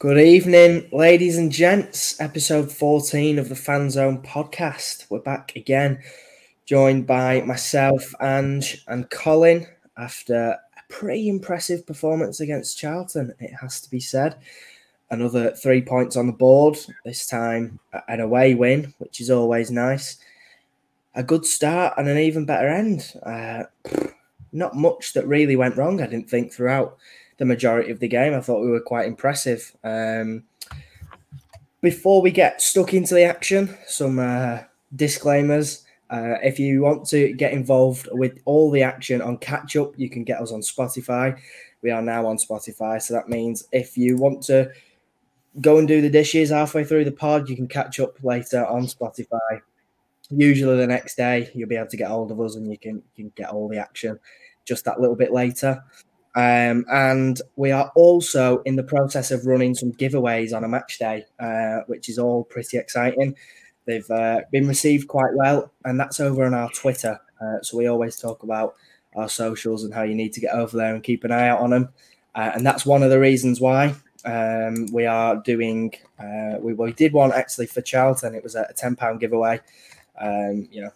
Good evening, ladies and gents. Episode 14 of the Fan Zone podcast. We're back again, joined by myself, Ange, and Colin after a pretty impressive performance against Charlton, it has to be said. Another three points on the board, this time an away win, which is always nice. A good start and an even better end. Uh, not much that really went wrong, I didn't think, throughout the majority of the game. I thought we were quite impressive. Um, before we get stuck into the action, some uh, disclaimers. Uh, if you want to get involved with all the action on catch up, you can get us on Spotify. We are now on Spotify, so that means if you want to go and do the dishes halfway through the pod, you can catch up later on Spotify. Usually the next day, you'll be able to get hold of us and you can, you can get all the action just that little bit later. Um, and we are also in the process of running some giveaways on a match day, uh, which is all pretty exciting. They've uh, been received quite well, and that's over on our Twitter. Uh, so we always talk about our socials and how you need to get over there and keep an eye out on them. Uh, and that's one of the reasons why um, we are doing. Uh, we, we did one actually for Charlton. It was a, ten pound giveaway. Um, you know,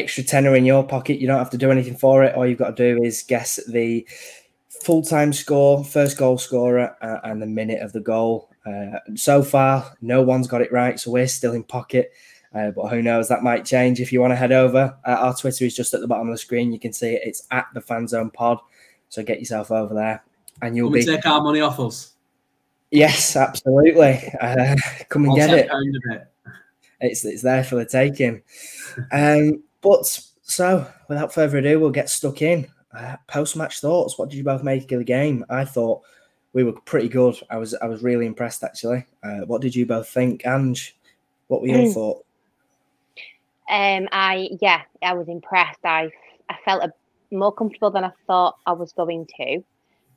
extra tenner in your pocket. You don't have to do anything for it. All you've got to do is guess the full time score, first goal scorer, uh, and the minute of the goal. Uh, so far, no one's got it right, so we're still in pocket. Uh, but who knows? That might change. If you want to head over, uh, our Twitter is just at the bottom of the screen. You can see it. It's at the Fanzone Pod. So get yourself over there, and you'll be take our money off us. Yes, absolutely. Uh, come and I'll get it. it. It's it's there for the taking. Um, but so, without further ado, we'll get stuck in. Uh, Post match thoughts. What did you both make of the game? I thought we were pretty good. I was I was really impressed actually. Uh, what did you both think? Ange, what were your Mm. thoughts? Um, I yeah, I was impressed. I I felt a, more comfortable than I thought I was going to.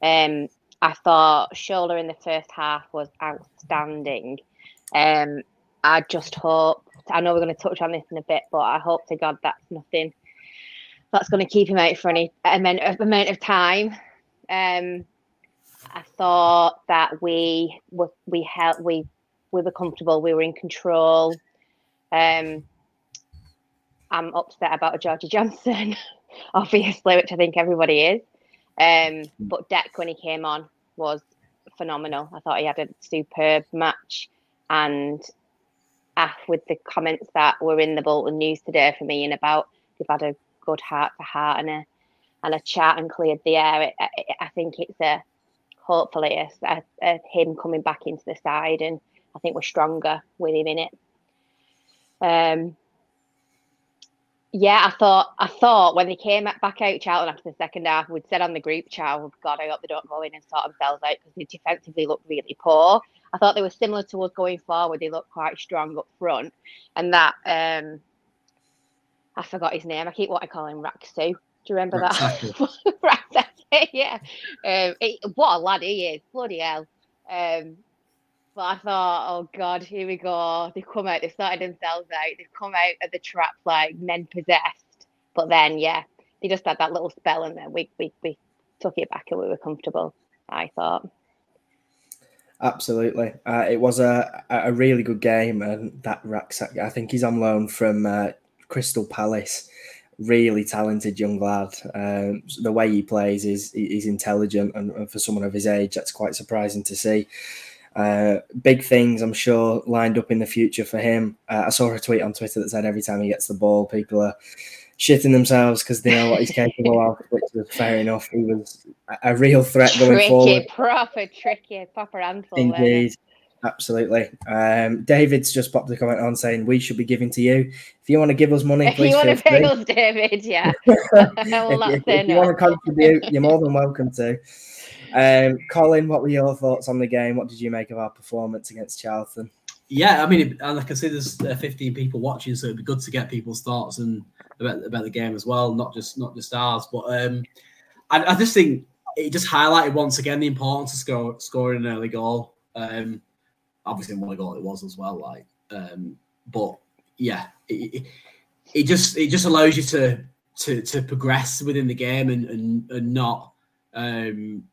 Um, I thought Shola in the first half was outstanding. Um, I just hope. I know we're going to touch on this in a bit, but I hope to God that's nothing that's going to keep him out for any amount of, amount of time. Um, I thought that we were we held we we were comfortable. We were in control. Um, I'm upset about Georgie Johnston, obviously, which I think everybody is. Um, but Deck, when he came on, was phenomenal. I thought he had a superb match. And with the comments that were in the Bolton News today for me and about they've had a good heart to heart and a and a chat and cleared the air. It, I, I think it's a hopefully a, a, a him coming back into the side, and I think we're stronger with him in it. Um, yeah, I thought I thought when they came back out Charlton after the second half, we'd said on the group chat, oh God, I hope they don't go in and sort themselves out because they defensively looked really poor. I thought they were similar to us going forward. They looked quite strong up front, and that um, I forgot his name. I keep what I call him Raksu. Do you remember that? Yeah. Um, it, what a lad he is! Bloody hell. Um, but I thought, oh God, here we go. They've come out, they've started themselves out, they've come out of the trap like men possessed. But then, yeah, they just had that little spell and then we, we, we took it back and we were comfortable, I thought. Absolutely, uh, it was a a really good game, and that rucksack. I think he's on loan from uh, Crystal Palace. Really talented young lad. Um, the way he plays is he's intelligent, and, and for someone of his age, that's quite surprising to see. Uh, big things, I'm sure, lined up in the future for him. Uh, I saw a tweet on Twitter that said every time he gets the ball, people are shitting themselves because they know what he's capable of, which was fair enough. He was a- real threat going tricky, forward. proper tricky, proper handful. Indeed. Absolutely. Um, David's just popped a comment on saying we should be giving to you. If you want to give us money, If please you want to pay us, David, yeah. if, if- if you want to contribute, you're more than welcome to. Um, Colin, what were your thoughts on the game? What did you make of our performance against Charlton? Yeah, I mean, and I say, there's uh, 15 people watching, so it'd be good to get people's thoughts and about, about the game as well, not just not just ours. But um, I, I just think it just highlighted once again the importance of score, scoring an early goal. Um, obviously, what a goal it was as well. Like, um, but yeah, it, it, just it just allows you to to to progress within the game and and, and not um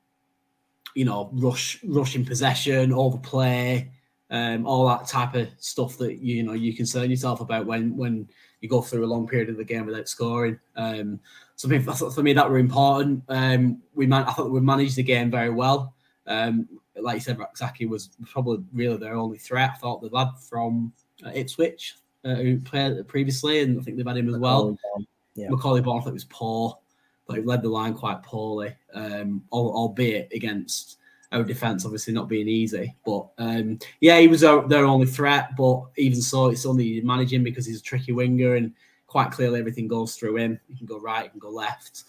you know, rush, rushing possession, overplay, um, all that type of stuff that you know you concern yourself about when when you go through a long period of the game without scoring. Um, so I thought for me that were important. Um, we man- I thought we managed the game very well. Um, like you said, Rak-Sakyi was probably really their only threat. I thought the lad from uh, Ipswich uh, who played previously, and I think they've had him as well. Yeah. Macauley Bonne, I thought was poor, but he led the line quite poorly, um, albeit against our defense obviously not being easy. But um, yeah, he was our, their only threat. But even so, it's only managing because he's a tricky winger, and quite clearly everything goes through him. He can go right, he can go left.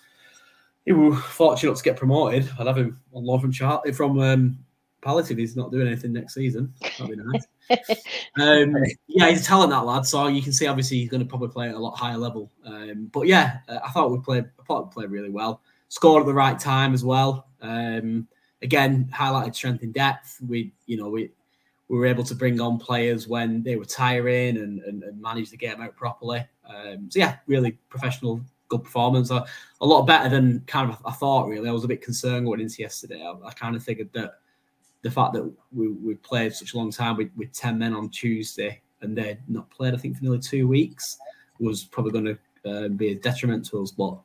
He was fortunate to get promoted. I'd have him on loan from Char- from um, Palace if he's not doing anything next season. That'd be nice. um, yeah, he's a talent that lad. So you can see obviously he's going to probably play at a lot higher level. Um, but yeah, uh, I thought we played. I thought we played really well. Scored at the right time as well. Um, again, highlighted strength in depth. We, you know, we we were able to bring on players when they were tiring and, and, and manage the game out properly. Um, so yeah, really professional, good performance. A, a, lot better than kind of I thought. Really, I was a bit concerned going into yesterday. I, I kind of figured that the fact that we, we played such a long time with, with 10 men on Tuesday and they'd not played, I think, for nearly two weeks was probably going to uh, be a detriment to us. But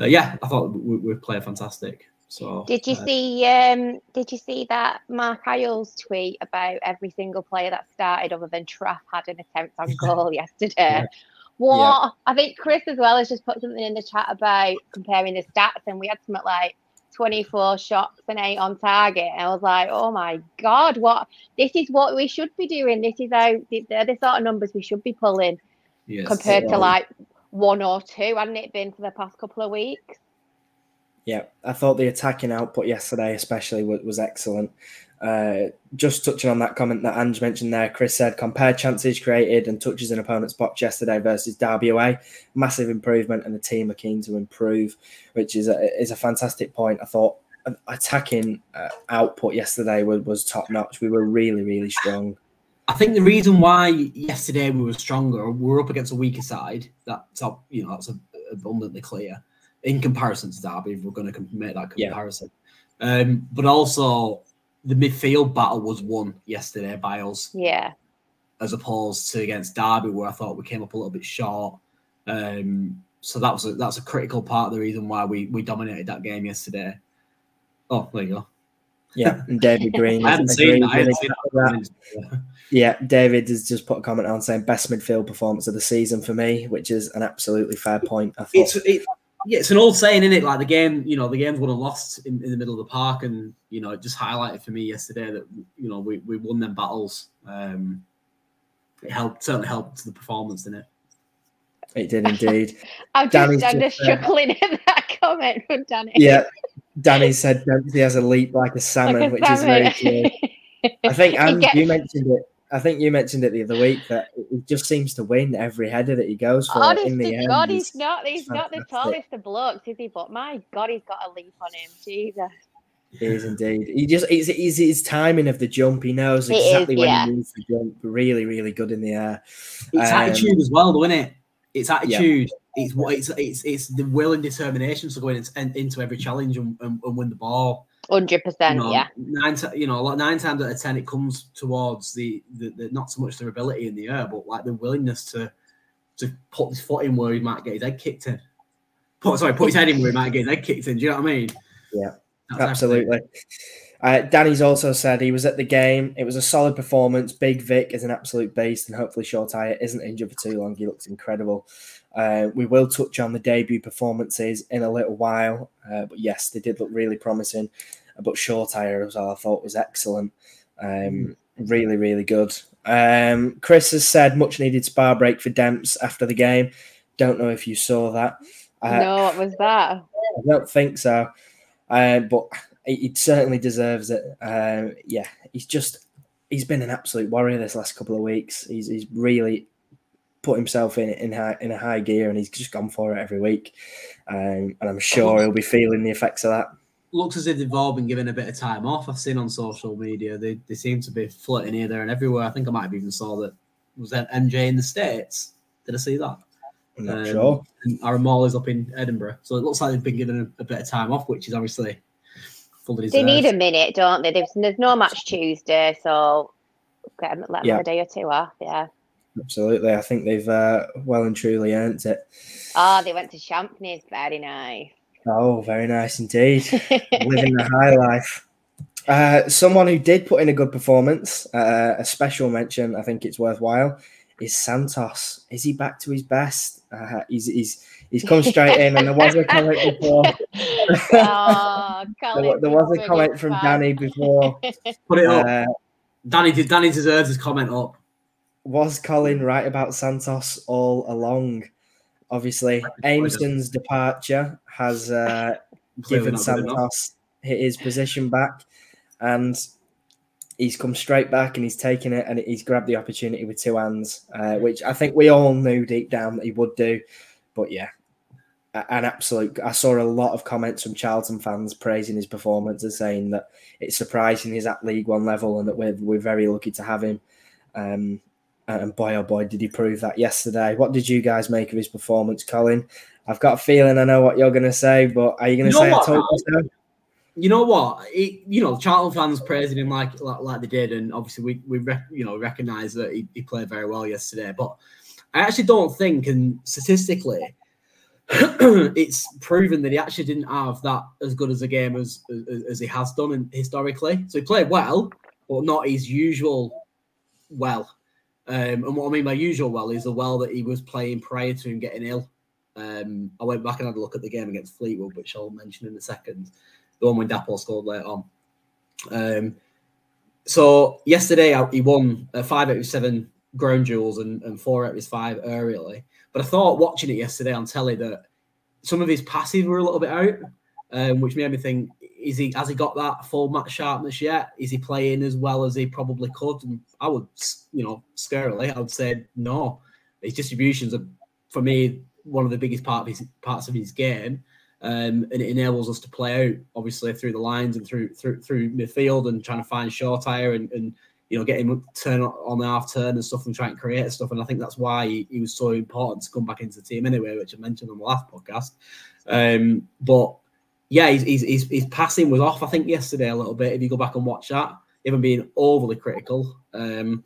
uh, yeah, I thought we, we played fantastic. So did you uh, see? Um, did you see that Marc Iles tweet about every single player that started other than Traff had an attempt on goal yesterday? Yeah. What yeah. I think Chris as well has just put something in the chat about comparing the stats, and we had something like 24 shots and eight on target. And I was like, oh my God, what this is what we should be doing. This is how they're the sort of numbers we should be pulling yes, compared to like one or two, hadn't it been for the past couple of weeks? Yeah, I thought the attacking output yesterday, especially, was, was excellent. Uh, just touching on that comment that Ange mentioned there, Chris said, compare chances created and touches in opponent's box yesterday versus Derby away. Massive improvement, and the team are keen to improve, which is a, is a fantastic point. I thought attacking uh, output yesterday was, was top notch. We were really, really strong. I think the reason why yesterday we were stronger, we were up against a weaker side. That's up, you know that's abundantly clear in comparison to Derby. If we're going to make that comparison, yeah. um, but also the midfield battle was won yesterday by us. Yeah. As opposed to against Derby, where I thought we came up a little bit short. Um, so that was a, that's a critical part of the reason why we we dominated that game yesterday. Oh, there you go. Yeah, and David Green. I haven't seen that. I haven't seen that. Yeah, David has just put a comment on saying best midfield performance of the season for me, which is an absolutely fair point. I thought. It's, it, yeah, it's an old saying, isn't it? Like the game, you know, the game's won and lost in, in the middle of the park, and you know, it just highlighted for me yesterday that you know we, we won them battles. Um, it helped certainly helped the performance, didn't it? It did indeed. I'm just, I'm just uh, chuckling at that comment from Danny. Yeah, Danny said he has a leap like a salmon, like a which salmon. is very true. I think, and you mentioned it I think you mentioned it the other week that he just seems to win every header that he goes for. Honest in the end, God, he's not he's not the tallest of blokes, is he? But my God, he's got a leap on him. Jesus. He is indeed. He just he's, he's his timing of the jump. He knows exactly when yeah. he needs to jump. Really, really good in the air. It's um, attitude as well, though, isn't it? It's attitude. Yeah. It's what it's it's it's the will and determination to go in into every challenge and, and, and win the ball. Hundred percent, yeah. Nine, you know, like nine times out of ten, it comes towards the, the, the, not so much their ability in the air, but like the willingness to to put his foot in where he might get his head kicked in. Put sorry, put his head in where he might get his head kicked in. Do you know what I mean? Yeah, That's absolutely. Uh, Danny's also said he was at the game. It was a solid performance. Big Vic is an absolute beast, and hopefully Shoretire isn't injured for too long. He looks incredible. Uh, we will touch on the debut performances in a little while, uh, but yes, they did look really promising. But Shoretire as well, I thought was excellent. Um, mm. Really, really good. Um, Chris has said much needed spa break for Demps after the game. Don't know if you saw that. Uh, no, what was that? I don't think so. Uh, but he, certainly deserves it. Uh, yeah, he's just he's been an absolute warrior this last couple of weeks. He's he's really put himself in in high, in a high gear, and he's just gone for it every week. Um, and I'm sure he'll be feeling the effects of that. Looks as if they've all been given a bit of time off. I've seen on social media they, they seem to be floating here, there, and everywhere. I think I might have even saw that was that MJ in the states. Did I see that? I'm not um, sure. Aaron Mall is up in Edinburgh, so it looks like they've been given a, a bit of time off, which is obviously fully They need a minute, don't they? There's, there's no match Tuesday, so get 'em- let them Yeah. have a day or two off. Yeah. Absolutely, I think they've uh, well and truly earned it. Oh, they went to Champneys. Very nice. Oh, very nice indeed. Living the high life. Uh, someone who did put in a good performance, uh, a special mention, I think it's worthwhile, is Santos. Is he back to his best? Uh, he's, he's he's come straight in, and there was a comment before. oh, There, there was a comment from. Danny before. Put it up. Uh, Danny, Danny deserves his comment up. was Colin right about Santos all along? Obviously, Aimson's departure has uh, given not good. Santos his position back, and he's come straight back and he's taken it and he's grabbed the opportunity with two hands, uh, which I think we all knew deep down that he would do. But yeah, a- an absolute. I saw a lot of comments from Charlton fans praising his performance and saying that it's surprising he's at League One level and that we're we're very lucky to have him. Um, and boy, oh boy, did he prove that yesterday. What did you guys make of his performance, Colin? I've got a feeling I know what you're going to say, but are you going to You know say I what, told you so? You know what? It, you know, Charlton fans praising him like, like like they did, and obviously we we rec- you know recognise that he, he played very well yesterday. But I actually don't think, and statistically, it's proven that he actually didn't have that as good as a game as as, as he has done in, historically. So he played well, but not his usual well. Um, and what I mean by usual well is the well that he was playing prior to him getting ill. Um, I went back and had a look at the game against Fleetwood, which I'll mention in a second. The one when Dapple scored later on. Um, so yesterday he won uh, five out of seven ground duels and, and four out of his five aerially. But I thought watching it yesterday on telly that some of his passes were a little bit out, um, which made me think: Is he has he got that full match sharpness yet? Is he playing as well as he probably could? And I would, you know, scarily, I would say no. His distributions are, for me, one of the biggest part of his parts of his game, um, and it enables us to play out obviously through the lines and through through through midfield and trying to find Shoretire and, and you know get him turn on the half turn and stuff and try and create stuff. And I think that's why he, he was so important to come back into the team anyway, which I mentioned on the last podcast. Um, but yeah, his, his, his, passing was off, I think, yesterday a little bit. If you go back and watch that, even being overly critical um,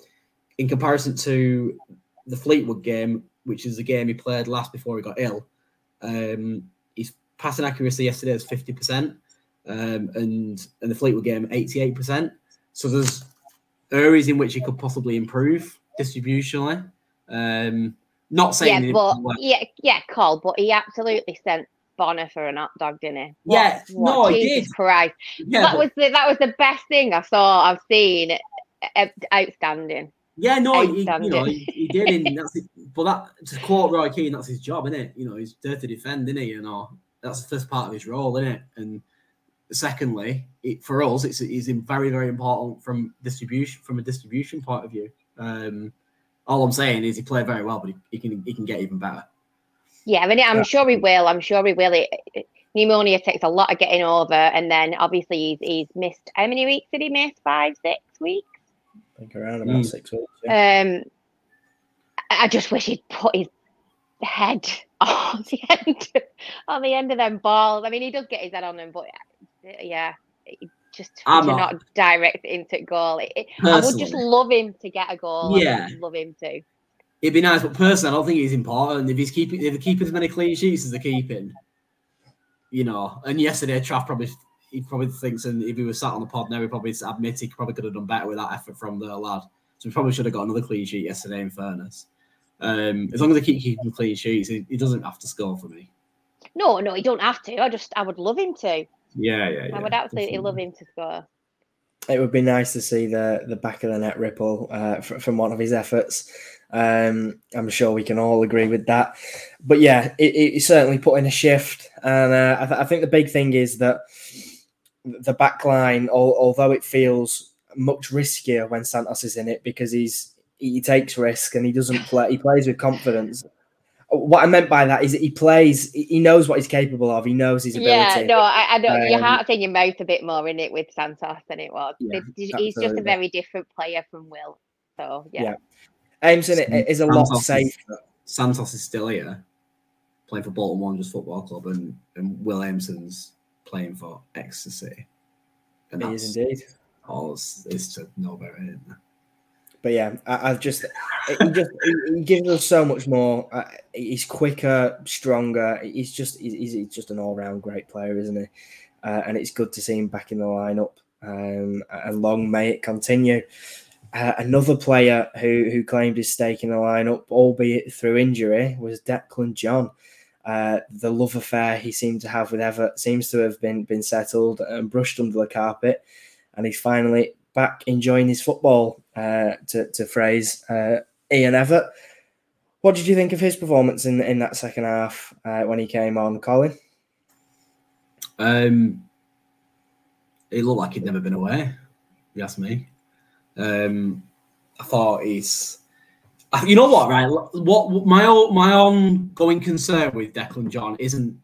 in comparison to the Fleetwood game, which is the game he played last before he got ill. Um, his passing accuracy yesterday was fifty percent, um, and and the Fleetwood game eighty eight percent. So there's areas in which he could possibly improve distributionally. Um, not saying yeah, but yeah, yeah, Cole, but he absolutely sent Bonner for an hot dog, didn't he? What- Yeah, what- no, he Jesus did. Christ, yeah, that but- was the that was the best thing I saw. I've seen. Outstanding. Yeah, no, he, you know, he, he did, and that's it. But that to quote Roy Keane, that's his job, isn't it? You know, he's there to defend, isn't he? You know, that's the first part of his role, isn't it? And secondly, it, for us, it's it's very very important from distribution from a distribution point of view. Um, all I'm saying is he played very well, but he, he can he can get even better. Yeah, I mean, I'm Yeah. sure he will. I'm sure he will. It, it- pneumonia takes a lot of getting over, and then obviously he's he's missed. How many weeks did he miss? Five, six weeks. I think around about Mm. six weeks. yeah. Um, I I just wish he'd put his head on the end on the end of them balls. I mean, he does get his head on them, but uh, yeah, just I'm to not- not direct into goal. It, it- I would just love him to get a goal. I would Yeah. love him to. It'd be nice, but personally, I don't think he's important. If he's keeping, if he keeping as many clean sheets as they're keeping, you know. And yesterday, Traff probably he probably thinks, and if he was sat on the pod now, he probably admit he probably could have done better with that effort from the lad. So he probably should have got another clean sheet yesterday. In fairness, um, as long as they keep keeping clean sheets, he, he doesn't have to score for me. No, no, he don't have to. I just I would love him to. Yeah, yeah, I would absolutely love him to score. It would be nice to see the the back of the net ripple uh, fr- from one of his efforts. Um, I'm sure we can all agree with that. But yeah, it, it certainly put in a shift, and uh, I, th- I think the big thing is that the back line, al- although it feels much riskier when Santos is in it because he's he takes risk and he doesn't play. He plays with confidence. What I meant by that is that he plays. he- He knows what he's capable of. He knows his ability. Yeah, no, I, I know your Um, heart's in your mouth a bit more in it with Santos than it was. Yeah, He's- He's just a very different player from Will. So yeah, Yeah. Aimson is a lot Santos is- safer. Santos is still here, playing for Bolton Wanderers Football Club, and, and Will Aimson's playing for Exeter City. And He is indeed. all it's, it's to know about it. But yeah, I, I've just he just he gives us so much more. Uh, he's quicker, stronger. He's just he's, he's just an all round great player, isn't he? Uh, and it's good to see him back in the lineup. Um, and long may it continue. Uh, another player who who claimed his stake in the lineup, albeit through injury, was Declan John. Uh, the love affair he seemed to have with Evatt seems to have been been settled and brushed under the carpet, and he's finally back enjoying his football. Uh, to to phrase uh, Ian Evatt. What did you think of his performance in in that second half uh, when he came on, Colin? Um, it looked like he'd never been away. You ask me. Um, I thought he's. You know what, right? What my my ongoing concern with Declan John isn't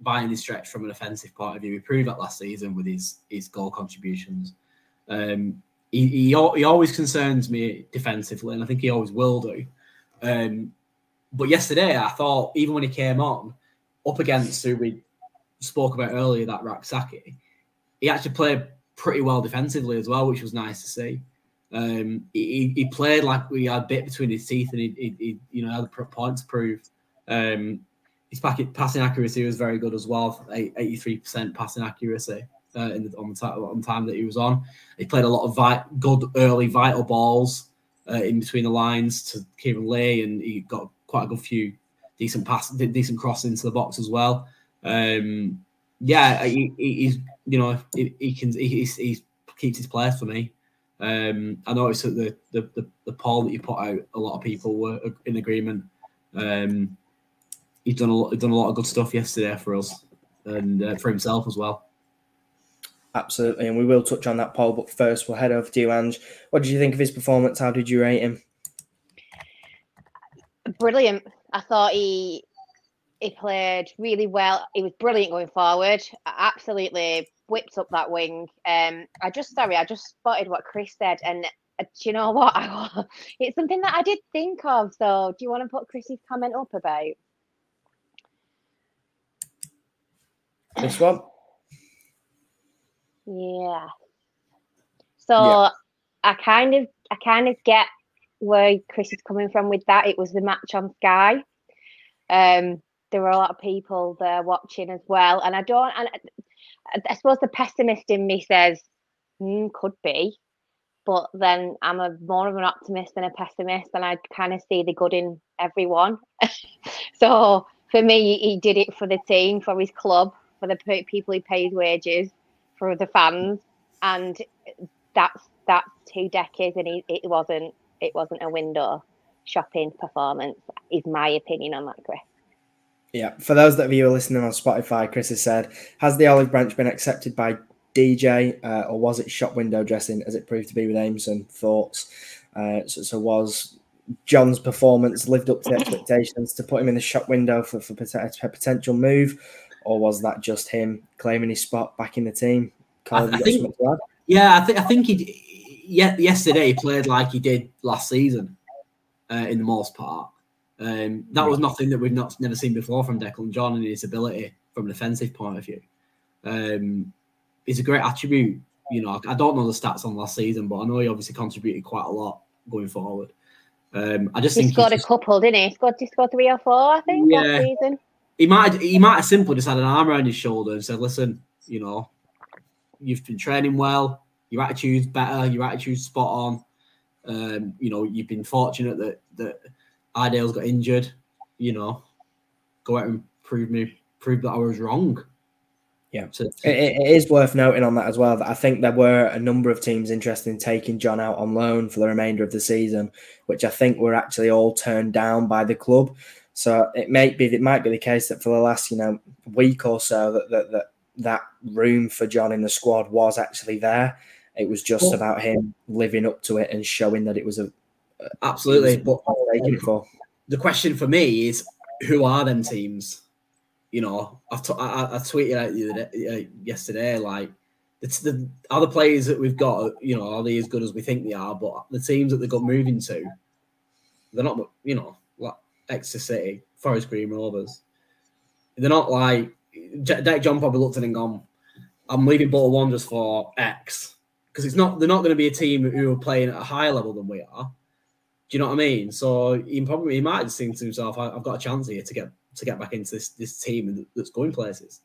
by any stretch from an offensive point of view. He proved that last season with his his goal contributions. Um, he, he he always concerns me defensively, and I think he always will do. Um, but yesterday, I thought even when he came on, up against who we spoke about earlier, that Rak-Sakyi, he actually played pretty well defensively as well, which was nice to see. Um, he, he played like we had a bit between his teeth, and he, he, he you know had a point to prove. Um, his packet, passing accuracy was very good as well, eighty three percent passing accuracy uh, in the, on the time on the time that he was on. He played a lot of vi- good early vital balls uh, in between the lines to Kieran Lee, and he got quite a good few decent pass, decent cross into the box as well. Um, yeah, he, he, he's you know he, he can he, keeps his place for me. Um, I noticed that the, the the the poll that you put out, a lot of people were in agreement. Um, he's done a lot, done a lot of good stuff yesterday for us and uh, for himself as well. Absolutely, and we will touch on that poll. But first, we'll head over to you, Ange. What did you think of his performance? How did you rate him? Brilliant. I thought he he played really well. He was brilliant going forward. Absolutely whipped up that wing. Um, I just sorry, I just spotted what Chris said, and uh, do you know what? I, it's something that I did think of. So, do you want to put Chris's comment up about? This one. Yeah. So Yeah. I kind of I kind of get where Chris is coming from with that. It was the match on Sky. Um, there were a lot of people there watching as well, and I don't. And I, I suppose the pessimist in me says, mm, could be, but then I'm a more of an optimist than a pessimist, and I kind of see the good in everyone. so for me, he did it for the team, for his club, for the pe- people he pays wages, for the fans, and that's that's two decades, and he, it wasn't it wasn't a window shopping performance. Is my opinion on that, Chris. Yeah, for those that of you who are listening on Spotify, Chris has said, has the olive branch been accepted by DJ uh, or was it shop window dressing as it proved to be with Aimson? Thoughts? Uh, so, so was John's performance lived up to expectations to put him in the shop window for, for a potential move, or was that just him claiming his spot back in the team? Carl, I- I think- something to add? Yeah, I think I think he yeah yesterday he played like he did last season, uh, in the most part. Um, that was nothing that we've not never seen before from Declan John and his ability from an offensive point of view. Um, it's a great attribute. You know, I don't know the stats on last season, but I know he obviously contributed quite a lot going forward. Um, I just He think scored he's a just- couple, didn't he? He scored, he scored three or four, I think, Yeah. last season. He might he might have simply just had an arm around his shoulder and said, "Listen, you know, you've been training well. Your attitude's better. Your attitude's spot on. Um, you know, you've been fortunate that that Idale's got injured. You know, go out and prove me prove that I was wrong." Yeah. To- it it is worth noting on that as well that I think there were a number of teams interested in taking John out on loan for the remainder of the season, which I think were actually all turned down by the club. So it may be it might be the case that for the last you know week or so that that that, that room for John in the squad was actually there. It was just Well- about him living up to it and showing that it was a absolutely, was but what they taking it for. the question for me is who are them teams? You know, I've t- I, I- tweeted out the other day, uh, yesterday like it's the other players that we've got. You know, are they as good as we think they are? But the teams that they've got moving to, they're not. You know, Exeter City, Forest Green Rovers. They're not like Derek John probably looked at it and gone, I'm leaving Bolton Wanderers for X because it's not they're not going to be a team who are playing at a higher level than we are. Do you know what I mean? So he probably he might just think to himself, "I've got a chance here to get to get back into this this team that's going places."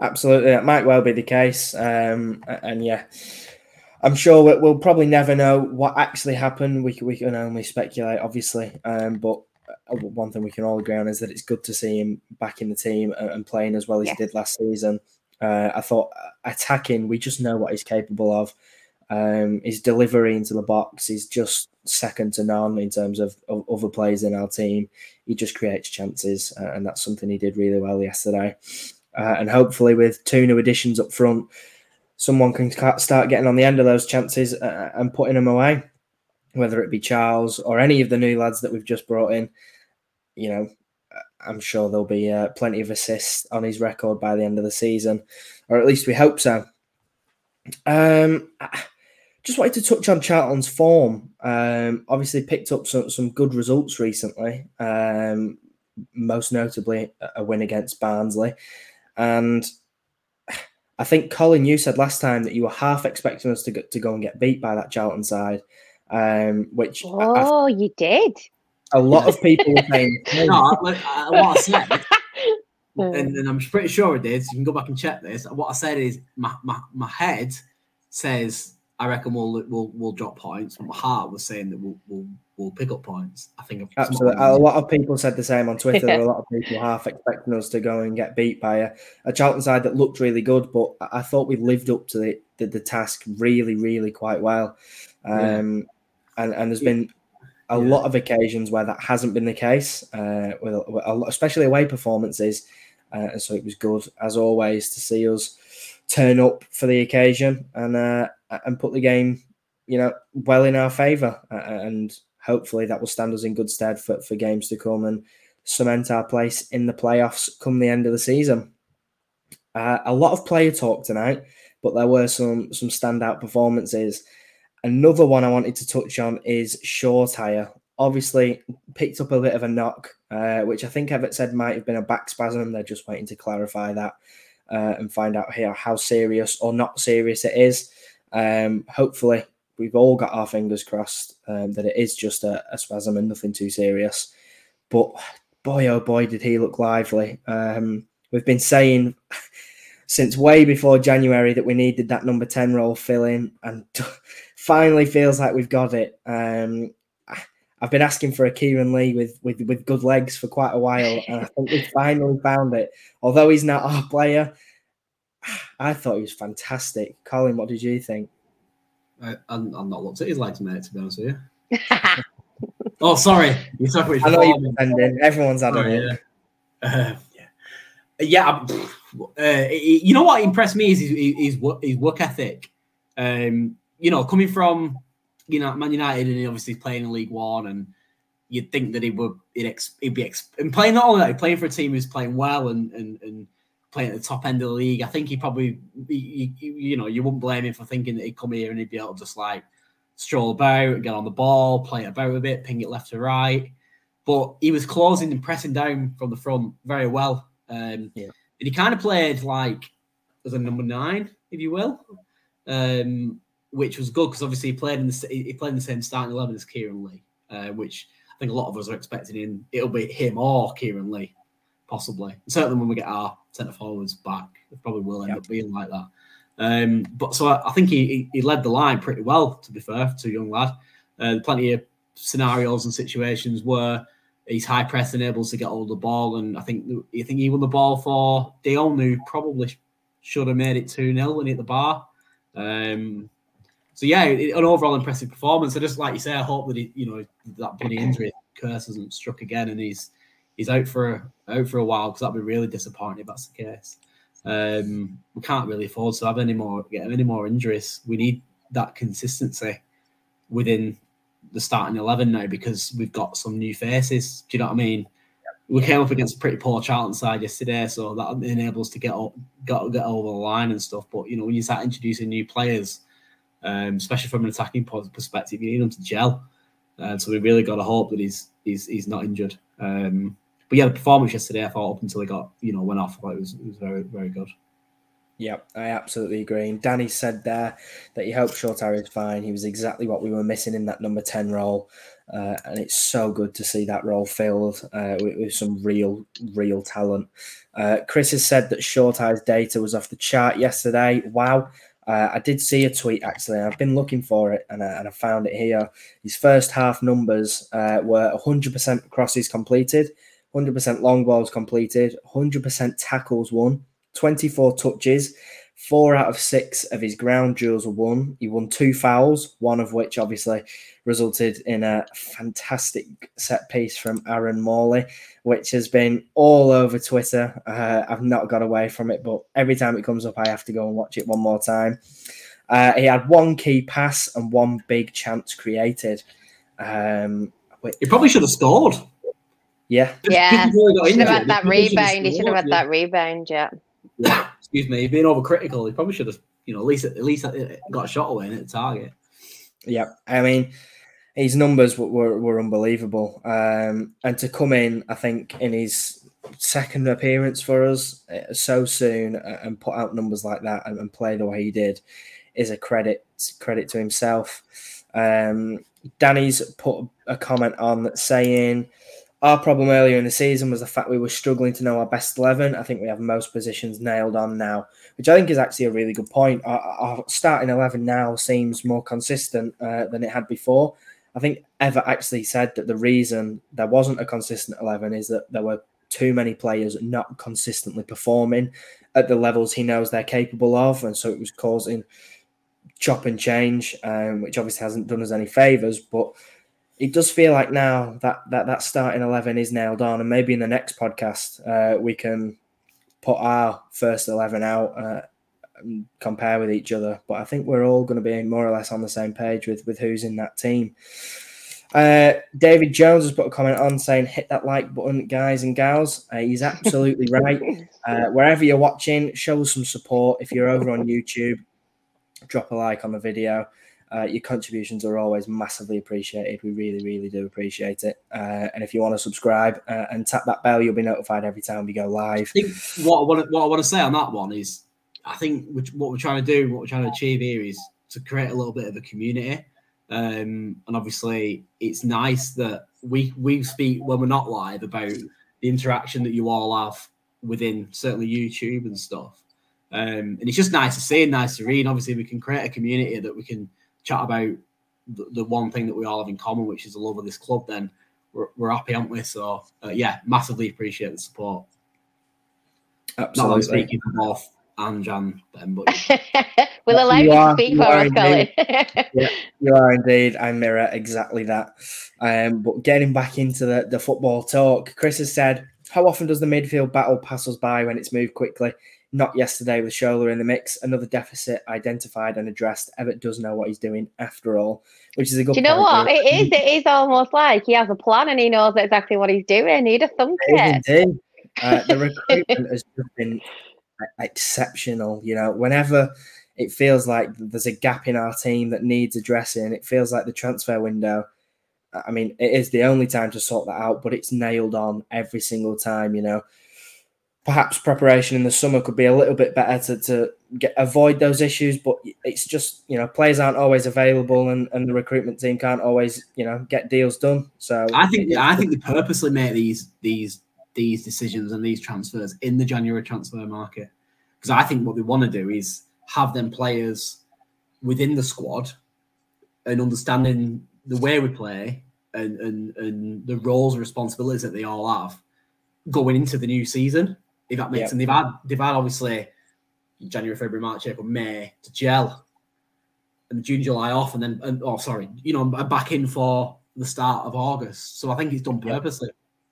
Absolutely, that might well be the case. Um, and yeah, I'm sure we'll probably never know what actually happened. We can, we can only speculate, obviously. Um, but one thing we can all agree on is that it's good to see him back in the team and playing as well as yeah. he did last season. Uh, I thought uh, attacking, we just know what he's capable of. Um, his delivery into the box is just second to none in terms of, of other players in our team. He just creates chances, uh, and that's something he did really well yesterday. Uh, and hopefully, with two new additions up front, someone can start getting on the end of those chances uh, and putting them away, whether it be Charles or any of the new lads that we've just brought in. You know, I'm sure there'll be uh, plenty of assists on his record by the end of the season, or at least we hope so. Um, just wanted to touch on Charlton's form. Um, obviously, picked up some, some good results recently, um, most notably a win against Barnsley. And I think Colin, you said last time that you were half expecting us to go, to go and get beat by that Charlton side, um, which oh, I, you did. A lot of people were saying no. What I said, and, and, I'm pretty sure I did. So you can go back and check this. What I said is my my, my head says I reckon we'll we'll we'll drop points. But my heart was saying that we'll we'll we'll pick up points. I think absolutely. A lot of people said the same on Twitter. a lot of people half expecting us to go and get beat by a, a Charlton side that looked really good, but I thought we lived up to the the, the task really, really quite well. Um, yeah. and and there's been a yeah. lot of occasions where that hasn't been the case, uh, with, with lot, especially away performances. Uh, so it was good as always to see us turn up for the occasion and uh, and put the game, you know, well in our favour, and hopefully that will stand us in good stead for, for games to come and cement our place in the playoffs come the end of the season. Uh, a lot of player talk tonight, but there were some some standout performances. Another one I wanted to touch on is Shoretire. Obviously, picked up a bit of a knock, uh, which I think Evatt said might have been a back spasm. They're just waiting to clarify that uh, and find out here how serious or not serious it is. Um, hopefully, we've all got our fingers crossed um, that it is just a, a, spasm and nothing too serious. But boy, oh boy, did he look lively. Um, we've been saying since way before January that we needed that number 10 role fill in, and finally feels like we've got it. Um, I've been asking for a Kieran Lee with, with, with good legs for quite a while, and I think we've finally found it. Although he's not our player, I thought he was fantastic. Colin, what did you think? I, am not looked at his legs, mate. To be honest with you. oh, sorry. You're talking about I know you're defending. Everyone's had oh, it. Yeah. Uh, yeah. yeah uh, you know what impressed me is his, his, his work ethic. Um, you know, coming from you know Man United and obviously playing in League One, and you'd think that he would he'd, he'd be and playing not only that, playing for a team who's playing well and and and playing at the top end of the league. I think he probably, you, you know, you wouldn't blame him for thinking that he'd come here and he'd be able to just like stroll about, get on the ball, play about a bit, ping it left to right. But he was closing and pressing down from the front very well. Um, yeah. And he kind of played like as a number nine, if you will, um, which was good because obviously he played in the he played in the same starting eleven as Kieran Lee, uh, which I think a lot of us are expecting him. It'll be him or Kieran Lee, possibly. Certainly when we get our centre forwards back. It probably will end yep. up being like that. Um, but so I, I think he, he, led the line pretty well, to be fair, to a young lad. Uh, plenty of scenarios and situations where he's high press and able to get hold of the ball. And I think you think he won the ball for Dion, who probably should have made it 2 0 when he hit the bar. Um, so yeah, an overall impressive performance. I just like you say, I hope that he, you know, that bloody injury curse hasn't struck again, and he's he's out for out for a while because that'd be really disappointing if that's the case. Um, we can't really afford to have any more get any more injuries. We need that consistency within the starting eleven now because we've got some new faces. Do you know what I mean? We came up against a pretty poor Charlton side yesterday, so that enables us to get up, got get over the line and stuff. But you know, when you start introducing new players, um, especially from an attacking perspective, you need them to gel. Uh, so we really got to hope that he's he's he's not injured. Um, but yeah, the performance yesterday, I thought up until he got you know went off, I thought it was it was very very good. Yep, I absolutely agree. And Danny said there that he hoped Shoretire is fine. He was exactly what we were missing in that number 10 role. Uh, and it's so good to see that role filled uh, with, with, some real, real talent. Uh, Chris has said that Shoretire's data was off the chart yesterday. Wow. Uh, I did see a tweet actually. I've been looking for it and, and I found it here. His first half numbers uh, were 100% crosses completed, 100% long balls completed, 100% tackles won, 24 touches. Four out of six of his ground duels were won. He won two fouls, one of which obviously resulted in a fantastic set piece from Aaron Morley, which has been all over Twitter. Uh, I've not got away from it, but every time it comes up, I have to go and watch it one more time. Uh, he had one key pass and one big chance created. Um, which, he probably should have scored. Yeah. Yeah. He Should have had that rebound. He should have had that rebound, yeah excuse me, being overcritical. He probably should have, you know, at least at least got a shot away hit the target. Yeah, I mean, his numbers were, were, were unbelievable. Um, and to come in, I think, in his second appearance for us uh, so soon and put out numbers like that and, and play the way he did is a credit credit to himself. Um, Danny's put a comment on saying our problem earlier in the season was the fact we were struggling to know our best 11. I think we have most positions nailed on now, which I think is actually a really good point. Our, our starting 11 now seems more consistent uh, than it had before. I think Evatt actually said that the reason there wasn't a consistent 11 is that there were too many players not consistently performing at the levels he knows they're capable of. And so it was causing chop and change, um, which obviously hasn't done us any favours. But it does feel like now that that that starting eleven is nailed on, and maybe in the next podcast uh, we can put our first eleven out uh, and compare with each other. But I think we're all going to be more or less on the same page with with who's in that team. Uh, David Jones has put a comment on saying, "Hit that like button, guys and gals." Uh, he's absolutely right. Uh, wherever you're watching, show us some support. If you're over on YouTube, drop a like on the video. Uh, your contributions are always massively appreciated. We really, really do appreciate it. Uh, and if you want to subscribe uh, and tap that bell, you'll be notified every time we go live. I think what I want to, what I want to say on that one is, I think what we're trying to do, what we're trying to achieve here, is to create a little bit of a community. Um, and obviously, it's nice that we we speak when we're not live about the interaction that you all have within certainly YouTube and stuff. Um, and it's just nice to see and nice to read. Obviously, we can create a community that we can chat about the, the, one thing that we all have in common, which is the love of this club, then we're, we're happy, aren't we? So, uh, yeah, massively appreciate the support. Absolutely. Not speaking for both and Jan, then, but we'll allow you, you to speak for us, Colin. yeah, you are indeed. I mirror exactly that. Um, but getting back into the, the football talk, Chris has said, How often does the midfield battle pass us by when it's moved quickly? Not yesterday with Shola in the mix. Another deficit identified and addressed. Evatt does know what he's doing after all, which is a good. Do you know what it is? It is almost like he has a plan and he knows exactly what he's doing. He'd have thunk it. Indeed. Uh, the recruitment has been exceptional. You know, whenever it feels like there's a gap in our team that needs addressing, it feels like the transfer window. I mean, it is the only time to sort that out, but it's nailed on every single time. You know, perhaps preparation in the summer could be a little bit better to, to get avoid those issues but it's just you know players aren't always available and, and the recruitment team can't always you know get deals done. So i think i think they purposely make these these these decisions and these transfers in the january transfer market. Because i think what we want to do is have them players within the squad and understanding the way we play and and, and the roles and responsibilities that they all have going into the new season if that makes yep. and they've had they've had obviously January, February, March, April, May to gel, and June, July off, and then and, oh sorry, you know, back in for the start of August. So I think it's done purposely,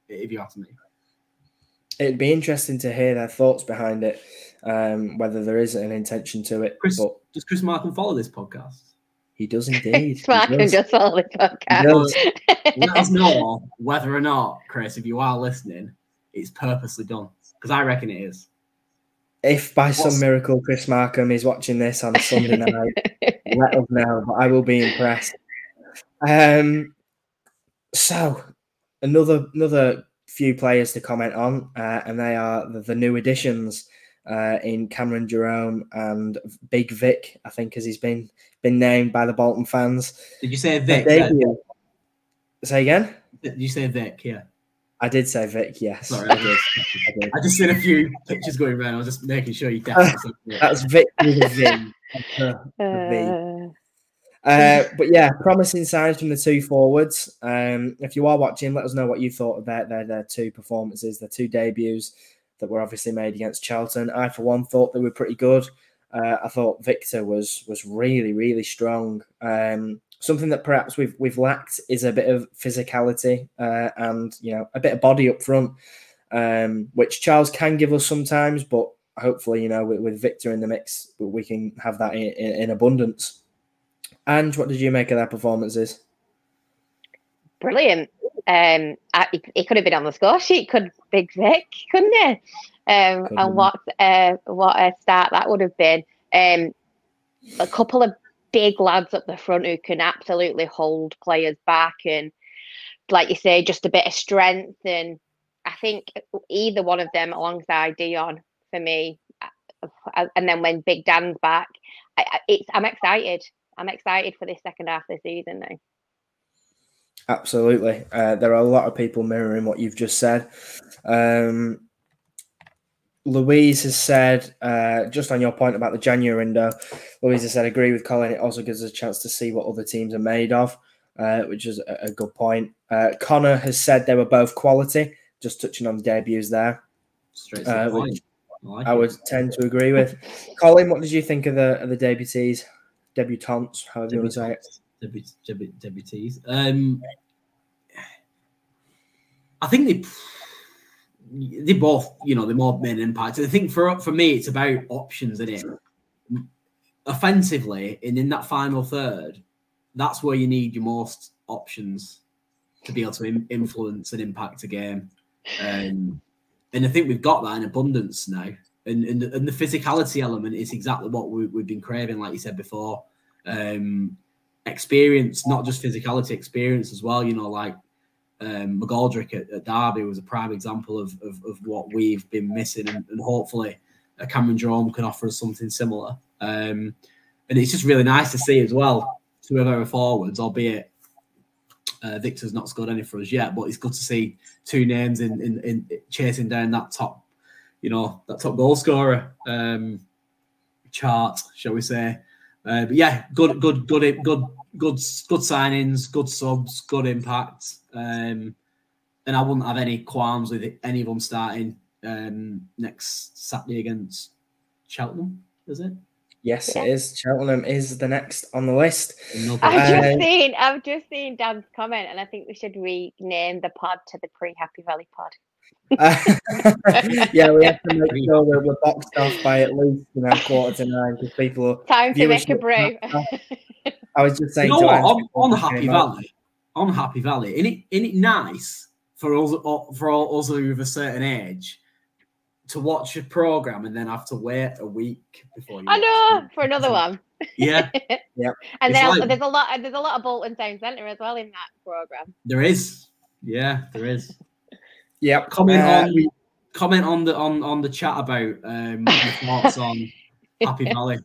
yep. if you ask me. It'd be interesting to hear their thoughts behind it, um, whether there is an intention to it. Chris, but does Chris Markham follow this podcast? He does indeed. Markham does. just follow the podcast. Let us know whether or not, Chris, if you are listening, it's purposely done because I reckon it is. If by What's... some miracle Chris Markham is watching this on Sunday night, let us know. But I will be impressed. Um, so another another few players to comment on, uh, and they are the, the, new additions uh, in Cameron Jerome and Big Vic, I think, as he's been been named by the Bolton fans. Did you say Vic? Say again? Did you say Vic? Yeah. I did say Vic, yes. Sorry, I, did. I, did. I just seen a few pictures going around. I was just making sure you definitely. That's Vic with a V. Uh, uh, but yeah, promising signs from the two forwards. Um, if you are watching, let us know what you thought about their, their, their two performances, their two debuts that were obviously made against Charlton. I, for one, thought they were pretty good. Uh, I thought Victor was was really, really strong. Um, something that perhaps we've we've lacked is a bit of physicality uh, and you know a bit of body up front, um, which Charles can give us sometimes. But hopefully, you know, with, with Victor in the mix, we can have that in, in, abundance. And what did you make of their performances? Brilliant. Um, I, it, could have been on the score sheet. Could Big Vic, couldn't it? Um, and what uh, what a start that would have been. Um, a couple of big lads up the front who can absolutely hold players back and, like you say, just a bit of strength. And I think either one of them alongside Dion for me. Uh, and then when Big Dan's back, I, it's I'm excited. I'm excited for this second half of the season now. Absolutely. Uh, there are a lot of people mirroring what you've just said. Um, Louise has said, uh, just on your point about the January window, Louise has said, agree with Colin. It also gives us a chance to see what other teams are made of, uh, which is a, a good point. Uh, Connor has said they were both quality, just touching on the debuts there. Straight to the uh, point. I, like I would tend to agree with. Colin, what did you think of the of the debutees, debutantes, however you want to say it? Debut, debut, debutees. Um, I think they they both, you know, they both made an impact. I think for for me, it's about options in it. Offensively, and in that final third, that's where you need your most options to be able to influence and impact a game. Um, and I think we've got that in abundance now. And, and, and the physicality element is exactly what we, have been craving, like you said before. Um, experience, not just physicality, experience as well. You know, like um, McGoldrick at, at, Derby was a prime example of, of, of what we've been missing, and, and, hopefully Cameron Jerome can offer us something similar. Um, and it's just really nice to see as well two of our forwards, albeit uh, Victor's not scored any for us yet, but it's good to see two names in, in, in chasing down that top, you know, that top goal scorer um, chart, shall we say? Uh, but yeah, good, good, good, good good good signings, good subs, good impact. Um, and I wouldn't have any qualms with any of them starting um, next Saturday against Cheltenham, is it? Yes, yeah. it is. Cheltenham is the next on the list. I've just uh, seen I've just seen Dan's comment, and I think we should rename the pod to the Pre Happy Valley Pod. uh, yeah, we have to make sure that we're boxed off by at least you know quarter to nine because people time to make a brew. I was just saying. You know what? On, on Happy Valley, on Happy Valley, isn't it, isn't it nice for us for all us of a certain age to watch a program and then have to wait a week before you? I know for another one. Yeah, yeah. And then like, there's a lot. There's a lot of Bolton Town Centre as well in that program. There is. Yeah, there is. Yeah. Comment uh, on comment on the on on the chat about um your thoughts on Happy Valley.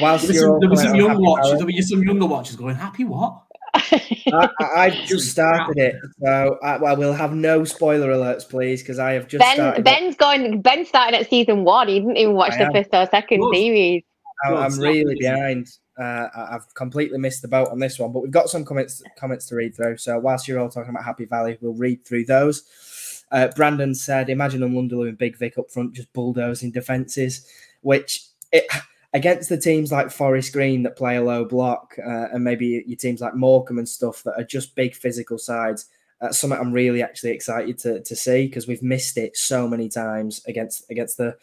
Whilst there, some, there some young watchers, there were some younger watchers going, "Happy what?" I, I just started it, so I, well, we'll have no spoiler alerts, please, because I have just. Ben, started Ben's it. going. Ben started at season one. He didn't even watch I the am. first or second series. I'm, I'm really behind. Uh, I've completely missed the boat on this one, but we've got some comments comments to read through. So whilst you're all talking about Happy Valley, we'll read through those. Uh, Brandon said, "Imagine Nlundulu and Big Vic up front just bulldozing defenses," which it against the teams like Forest Green that play a low block, uh, and maybe your teams like Morecambe and stuff that are just big physical sides. That's something I'm really actually excited to, to see because we've missed it so many times against against the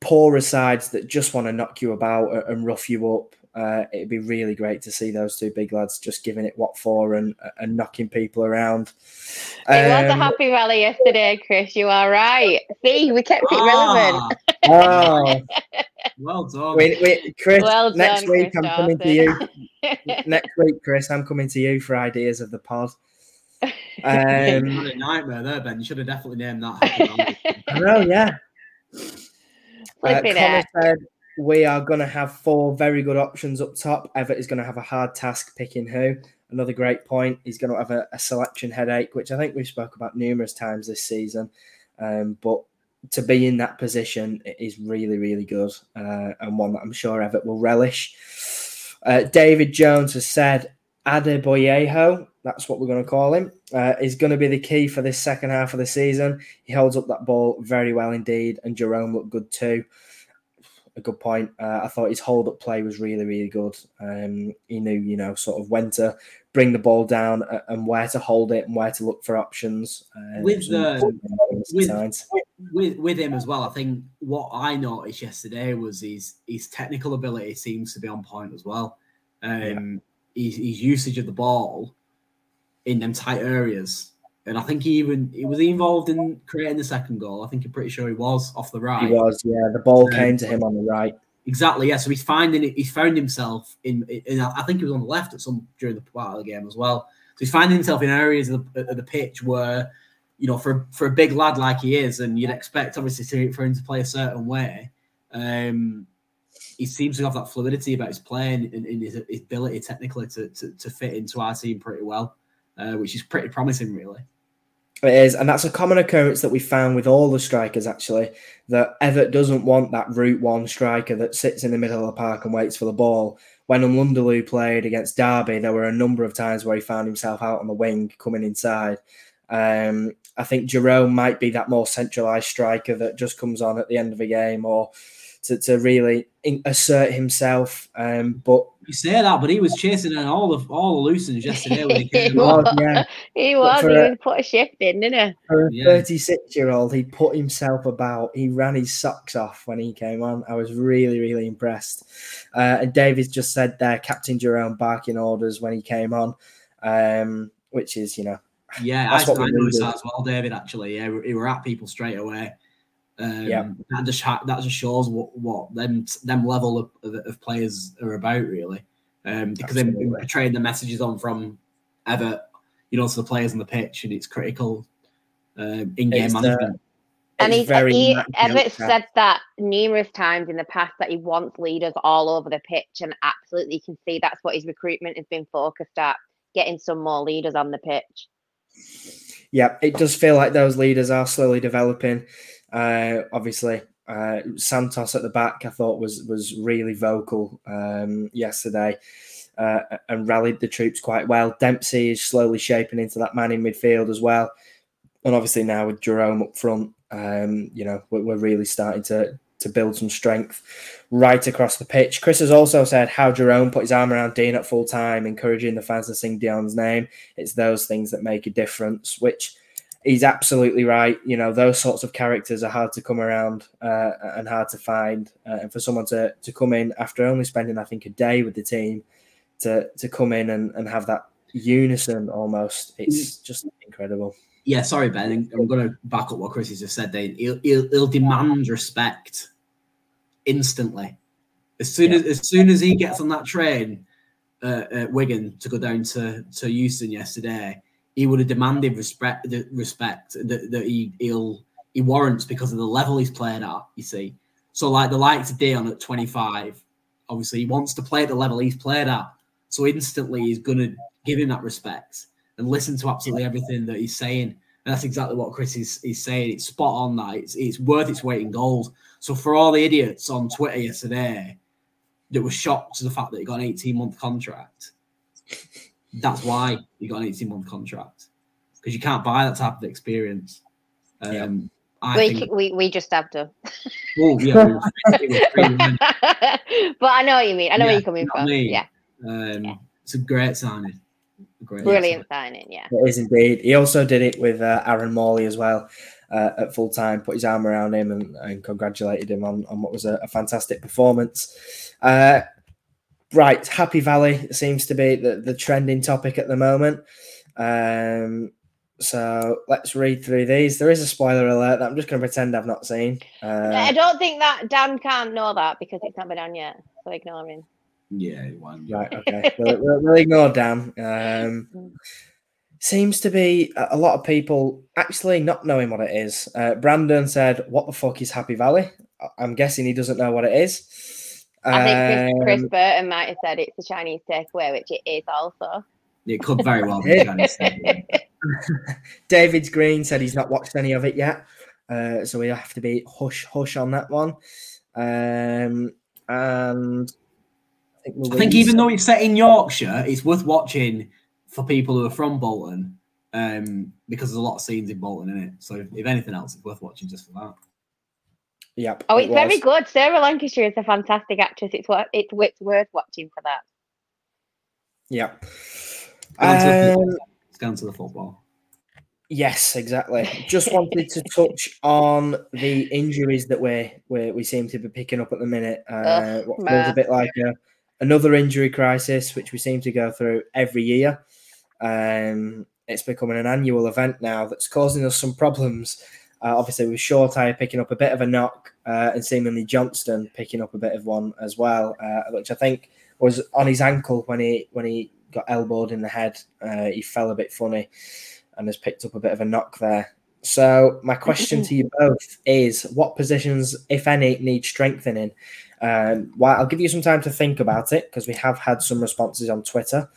poorer sides that just want to knock you about and rough you up. Uh, it'd be really great to see those two big lads just giving it what for and and knocking people around. It um, was a happy rally yesterday, Chris. You are right. See, we kept it relevant. Oh, well done. Wait, wait, Chris. Well next week Chris I'm coming to you. next week, Chris, I'm coming to you for ideas of the pod. Um, a nightmare there, Ben. You should have definitely named that. I know, yeah. Uh, Connor said we are going to have four very good options up top. Evatt is going to have a hard task picking who. Another great point. He's going to have a, a selection headache, which I think we've spoke about numerous times this season. Um, but to be in that position is really, really good, uh, and one that I'm sure Evatt will relish. Uh, David Jones has said Adeboyejo, that's what we're going to call him, uh, is going to be the key for this second half of the season. He holds up that ball very well indeed, and Jerome looked good too. A good point. Uh, I thought his hold up play was really, really good. Um, he knew, you know, sort of when to bring the ball down and where to hold it and where to look for options. Uh, with the with, with with him as well, I think what I noticed yesterday was his his technical ability seems to be on point as well. Um, yeah. his, his usage of the ball in them tight areas. And I think he even he was involved in creating the second goal. I think I'm pretty sure he was off the right. He was, yeah. The ball um, came to him on the right. Exactly, yeah. So he's finding it. He's found himself in, in. I think he was on the left at some during the part of the game as well. So he's finding himself in areas of the, of the pitch where, you know, for for a big lad like he is, and you'd expect obviously to, for him to play a certain way. Um, he seems to have that fluidity about his playing and, and his, his, ability technically to, to, to fit into our team pretty well, uh, which is pretty promising, really. It is, and that's a common occurrence that we found with all the strikers actually. That Evatt doesn't want that route one striker that sits in the middle of the park and waits for the ball. When Nlundulu played against Derby, there were a number of times where he found himself out on the wing, coming inside. Um, I think Jerome might be that more centralised striker that just comes on at the end of a game or to, to really assert himself. Um, but you say that, but he was chasing on all the all the loosens yesterday when he came. he was, yeah. He was. He a, put a shift in, didn't he? For a 36 year old, he put himself about. He ran his socks off when he came on. I was really, really impressed. Uh, and David's just said there, Captain Jerome barking orders when he came on, um, which is, you know. Yeah, I, I noticed that as well, David. Actually, yeah, he were at people straight away. Um, yeah, that just that just shows what what them them level of, of, of players are about really, um, because they're portraying the messages on from ever, you know, to the players on the pitch, and it's critical um, in game management. Uh, and he's, very he, Evatt said that numerous times in the past that he wants leaders all over the pitch, and absolutely you can see that's what his recruitment has been focused at, getting some more leaders on the pitch. Yeah, it does feel like those leaders are slowly developing. Uh, obviously, uh, Santos at the back, I thought was was really vocal um, yesterday uh, and rallied the troops quite well. Dempsey is slowly shaping into that man in midfield as well, and obviously now with Jerome up front, um, you know we're, we're really starting to to build some strength right across the pitch. Chris has also said how Jerome put his arm around Dion at full time, encouraging the fans to sing Dion's name. It's those things that make a difference, which he's absolutely right. You know, those sorts of characters are hard to come around uh, and hard to find. Uh, and for someone to, to come in after only spending, I think, a day with the team to, to come in and, and have that unison almost, it's just incredible. Yeah, sorry, Ben. I'm going to back up what Chris has just said. There, he'll, he'll, he'll demand respect instantly. As soon yeah. as as soon as he gets on that train uh, at Wigan to go down to to Euston yesterday, he would have demanded respect the respect that, that he he'll he warrants because of the level he's playing at. You see, so like the likes of Dion at 25, obviously he wants to play at the level he's played at, so instantly he's gonna give him that respect and listen to absolutely everything that he's saying. And that's exactly what Chris is, is saying. It's spot on that it's, it's worth its weight in gold. So for all the idiots on Twitter yesterday that were shocked to the fact that he got an 18 month contract, that's why you got an 18 month contract because you can't buy that type of experience. Um, yeah. I we, think... we we just have to. Oh yeah, but I know what you mean. I know yeah, where you're coming from. Yeah. Um, yeah. it's a great signing. great brilliant signing. Yeah, it is indeed. He also did it with uh, Aaron Morley as well. Uh, at full time, put his arm around him and, and congratulated him on, on what was a, a fantastic performance. Uh, right, Happy Valley seems to be the, the trending topic at the moment. Um, so let's read through these. There is a spoiler alert that I'm just going to pretend I've not seen. Uh, I don't think that Dan can't know that because it's not been on yet. So ignore him. Yeah, one. Right, okay. we'll, we'll, ignore Dan. Um, seems to be a lot of people actually not knowing what it is. Uh, Brandon said, "What the fuck is Happy Valley?" I'm guessing he doesn't know what it is. I think Chris, Chris um, Burton might have said it's a Chinese takeaway, which it is also. It could very well be Chinese David's Green said he's not watched any of it yet, uh, so we have to be hush hush on that one. Um, and I think, I think even though it's set in Yorkshire, it's worth watching for people who are from Bolton um, because there's a lot of scenes in Bolton in it. So if, if anything else, it's worth watching just for that. Yep. Oh, it's it very good. Sarah Lancashire is a fantastic actress. It's what it's, it's worth watching for that. Yep. Um, down to the football. Yes, exactly. Just wanted to touch on the injuries that we we we seem to be picking up at the minute. Uh, what feels a bit like a, another injury crisis, which we seem to go through every year. Um, it's becoming an annual event now that's causing us some problems. Uh, obviously, with Shoretire picking up a bit of a knock uh, and seemingly Johnston picking up a bit of one as well, uh, which I think was on his ankle when he when he got elbowed in the head. Uh, he fell a bit funny and has picked up a bit of a knock there. So my question to you both is: What positions, if any, need strengthening? Um, well, I'll give you some time to think about it because we have had some responses on Twitter.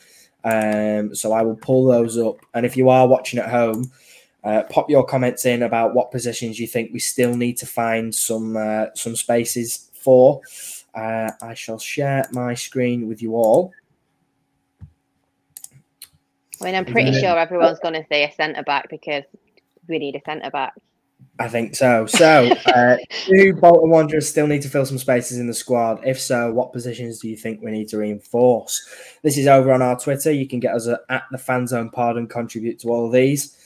Um, so I will pull those up. And if you are watching at home, uh, pop your comments in about what positions you think we still need to find some uh, some spaces for. Uh, I shall share my screen with you all. I mean, I'm pretty sure everyone's going to say a centre back because we need a centre back. I think so. So, uh, do Bolton Wanderers still need to fill some spaces in the squad? If so, what positions do you think we need to reinforce? This is over on our Twitter. You can get us at the Fan Zone Pod and contribute to all of these.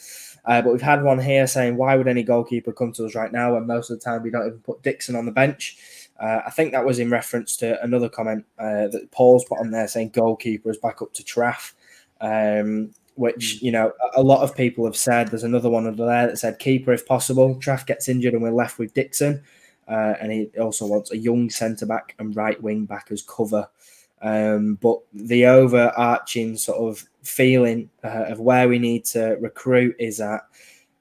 Uh, but we've had one here saying, why would any goalkeeper come to us right now when most of the time we don't even put Dixon on the bench? Uh, I think that was in reference to another comment uh, that Paul's put on there saying goalkeeper is back up to Traff. Um, which hmm. you know a lot of people have said. There's another one under there that said keeper if possible. Traff gets injured and we're left with Dixon, uh, and he also wants a young centre back and right wing back as cover. Um, but the overarching sort of feeling uh, of where we need to recruit is at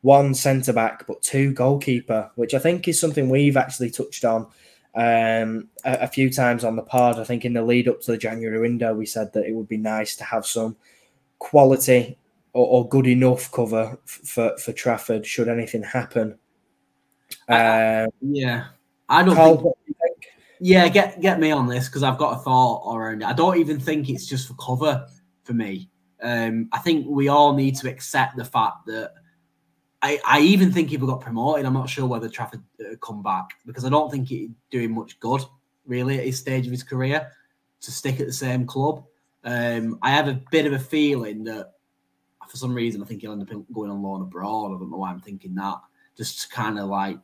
one centre back, but two goalkeeper, which I think is something we've actually touched on um, a, a, few times on the pod. I think in the lead up to the January window, we said that it would be nice to have some quality or, or good enough cover for for Trafford should anything happen. Uh, yeah, I don't think, think. Yeah, get get me on this because I've got a thought around it. I don't even think it's just for cover for me. Um, I think we all need to accept the fact that I, I even think if we got promoted, I'm not sure whether Trafford uh, come back because I don't think he's doing much good really at his stage of his career to stick at the same club. Um, I have a bit of a feeling that for some reason I think he'll end up going on loan abroad. I don't know why I'm thinking that. Just kind of like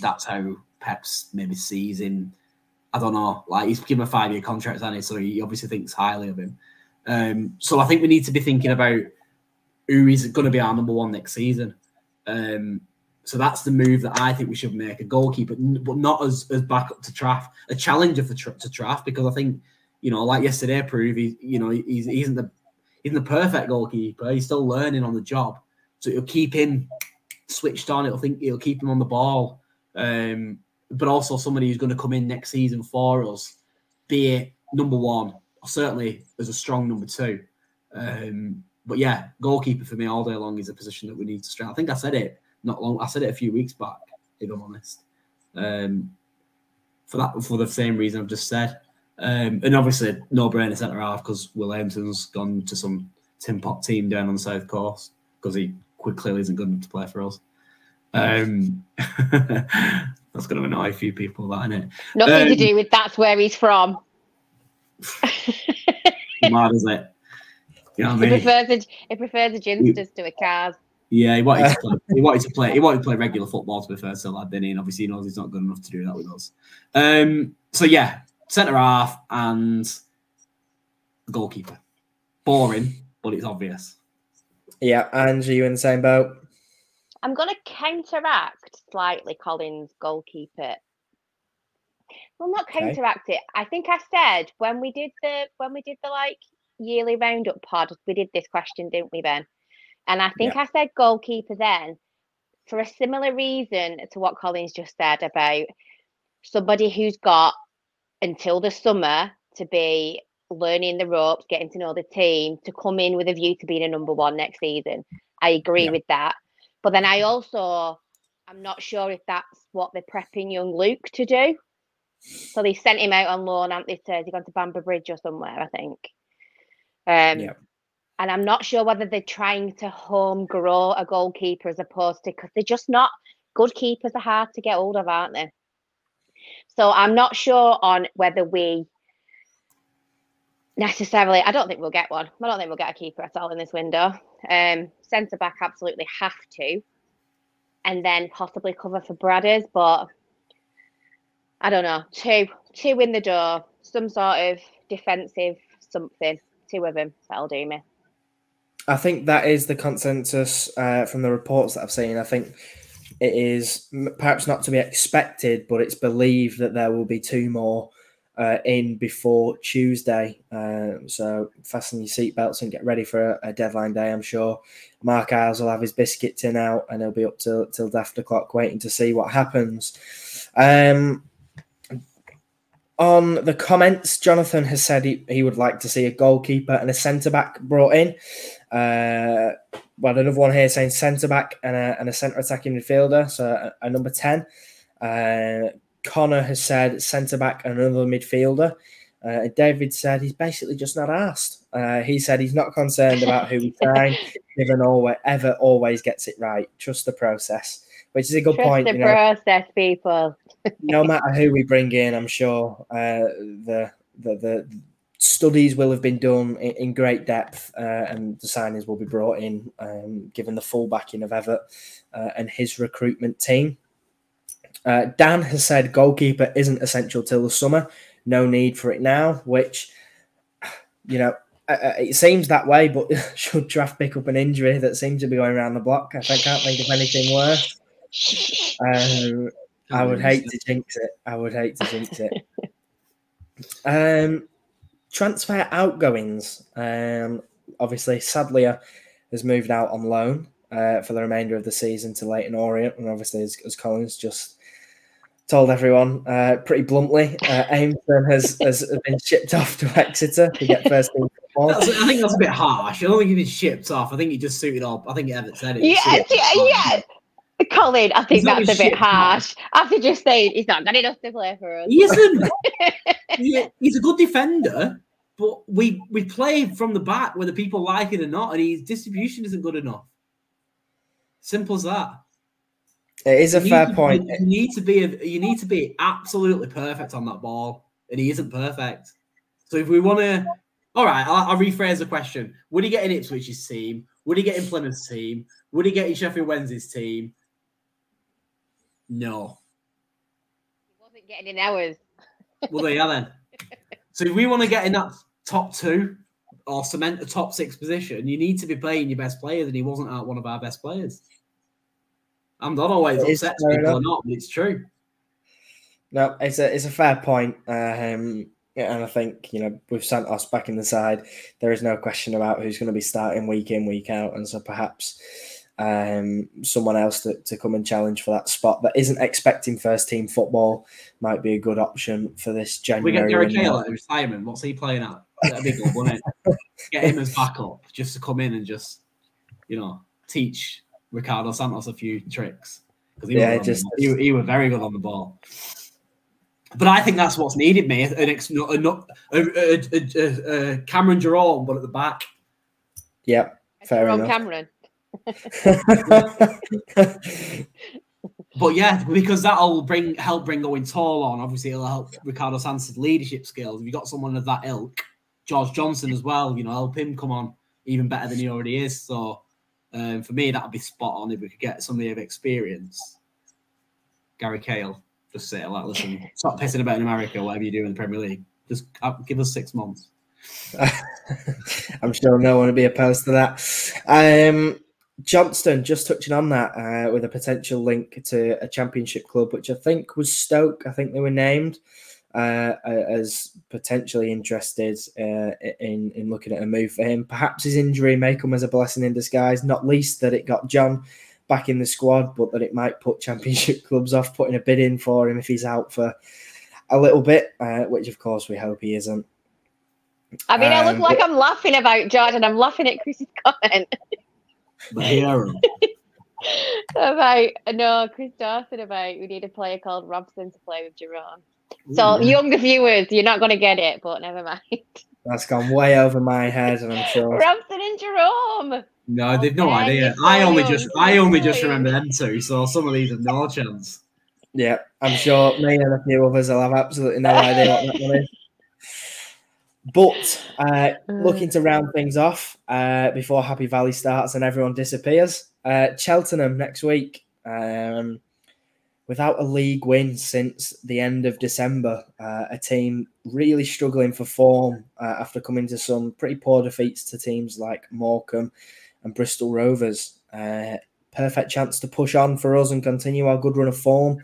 that's how Pep's maybe sees. I don't know. Like he's given a five year contract, on it, so he obviously thinks highly of him. Um, so I think we need to be thinking about who is going to be our number one next season. Um, so that's the move that I think we should make a goalkeeper, but not as as backup to Traff, a challenger for to Traff, because I think you know, like yesterday proved, he, you know, he's, he isn't the he isn't the perfect goalkeeper. He's still learning on the job, so it'll keep him switched on. It'll think it'll keep him on the ball, um, but also somebody who's going to come in next season for us, be it number one or certainly as a strong number two. Um, but yeah, goalkeeper for me all day long is a position that we need to strengthen. I think I said it not long. I said it a few weeks back, if I'm honest. Um, for that, for the same reason I've just said. Um, and obviously, no brainer centre half because Will Aimson's gone to some Tim Pot team down on the south coast because he clearly isn't good enough to play for us. Um, that's going to annoy a few people, that isn't it? Nothing um, to do with that's where he's from. mad, is it? You know what I mean? It prefers the, it prefers the Ginsters to a Cars. Yeah, he wanted to play. he wanted to play. He wanted to play regular football to be fair to lad, didn't he? And obviously, he knows he's not good enough to do that with us. Um, so yeah, centre half and goalkeeper. Boring, but it's obvious. Yeah, and are you in the same boat? I'm going to counteract slightly Colin's goalkeeper. Well, not counteract okay. it. I think I said when we did the when we did the like yearly roundup pod, we did this question, didn't we, Ben? And I think Yeah. I said goalkeeper then for a similar reason to what Colin's just said about somebody who's got until the summer to be learning the ropes, getting to know the team, to come in with a view to being a number one next season. I agree Yeah. with that. But then I also, I'm not sure if that's what they're prepping young Luke to do. So they sent him out on loan, haven't they? Said he gone to Bamber Bridge or somewhere, I think. Um, Yeah. And I'm not sure whether they're trying to home grow a goalkeeper as opposed to because they're just not good keepers are hard to get hold of, aren't they? So I'm not sure on whether we necessarily. I don't think we'll get one. I don't think we'll get a keeper at all in this window. Um, centre back absolutely have to, and then possibly cover for Bradders, but I don't know. Two, two in the door, some sort of defensive something. Two of them that'll do me. I think that is the consensus uh, from the reports that I've seen. I think it is perhaps not to be expected, but it's believed that there will be two more uh, in before Tuesday. Um, so fasten your seatbelts and get ready for a, a deadline day. I'm sure Marc Iles will have his biscuit tin out and he'll be up till till daft o'clock waiting to see what happens. Um, on the comments, Jonathan has said he, he would like to see a goalkeeper and a centre back brought in. Uh, well, another one here saying centre back and a, and a centre attacking midfielder, so a, a number 10. Uh, Connor has said centre back and another midfielder. Uh, David said he's basically just not asked. Uh, he said he's not concerned about who we sign, given always, ever always gets it right. Trust the process, which is a good Trust point. the You know, process, people. no matter who we bring in, I'm sure uh, the, the the studies will have been done in, in great depth, uh, and the signings will be brought in, um, given the full backing of Evatt uh, and his recruitment team. Uh, Dan has said goalkeeper isn't essential till the summer. No need for it now, which you know. uh, uh, It seems that way, but should Traff pick up an injury that seems to be going around the block, I can't think of anything worse. Um, I would hate to jinx it. I would hate to jinx it. um, transfer outgoings. Um, obviously, Sadlier has moved out on loan uh, for the remainder of the season to Leyton Orient, and obviously, as, as Colin's just told everyone uh, pretty bluntly, uh, Aimson has, has been shipped off to Exeter to get first team football. That's, I think that's a bit harsh. I don't think he been shipped off. I think he just suited up. I think Evatt said it. he Yeah, suited yeah, up. yeah. Colin, I think He's that's a been bit shit, man. harsh. After just saying he's not good enough to play for us. He isn't. He- he's a good defender, but we we play from the back whether people like it or not, and his distribution isn't good enough. Simple as that. It is a You fair to- point. You need to be a, you need to be absolutely perfect on that ball, and he isn't perfect. So if we want to, all right, I'll, I'll rephrase the question: Would he get in Ipswich's team? Would he get in Plymouth's team? Would he get in Sheffield Wednesday's team? No. He wasn't getting in ours. Well, there you are then. So if we want to get in that top two or cement a top six position, you need to be playing your best players, and he wasn't out one of our best players. I'm not always It upset people or not, but it's true. No, it's a it's a fair point. Um, and I think you know with Santos back in the side, there is no question about who's going to be starting week in week out, and so perhaps um, someone else to, to come and challenge for that spot that isn't expecting first team football might be a good option for this January. We get. Gary. Cahill at retirement. What's he playing at? That'd be good, wouldn't it? Get him as backup just to come in and just, you know, teach Ricardo Santos a few tricks. Because he, Yeah, was just- he, he was very good on the ball. But I think that's what's needed, mate. An ex, a, a, a, a, a, a Cameron Jerome, but at the back. Yep, fair Jerome enough. Cameron. But yeah, because that'll bring help bring Eoin Toal on. Obviously, it'll help Ricardo Santos' leadership skills. If you got someone of that ilk, George Johnston as well, you know, help him come on even better than he already is. So um, for me, that'd be spot on if we could get somebody of experience. Gary Cahill, just say like, listen, stop pissing about in America, whatever you do in the Premier League. Just uh, give us six months. I'm sure no one would be opposed to that. Um, Johnston, just touching on that, uh, with a potential link to a championship club, which I think was Stoke. I think they were named. Uh, as potentially interested uh, in in looking at a move for him. Perhaps his injury may come as a blessing in disguise. Not least that it got John back in the squad, but that it might put Championship clubs off putting a bid in for him if he's out for a little bit, uh, which of course we hope he isn't. I mean, um, I look like but, I'm laughing about Jordan. I'm laughing at Chris's comment. The hero. about no, Chris Dawson about we need a player called Robson to play with Jerome. So younger viewers, you're not going to get it, but never mind. That's gone way over my head, and I'm sure. Robson and Jerome. No, they've no idea. I only just, I only just remember them two. So some of these have no chance. Yeah, I'm sure me and a few others will have absolutely no idea what that one is. But uh, looking to round things off uh, before Happy Valley starts and everyone disappears, uh, Cheltenham next week. Um, without a league win since the end of December, uh, a team really struggling for form uh, after coming to some pretty poor defeats to teams like Morecambe and Bristol Rovers. Uh, perfect chance to push on for us and continue our good run of form.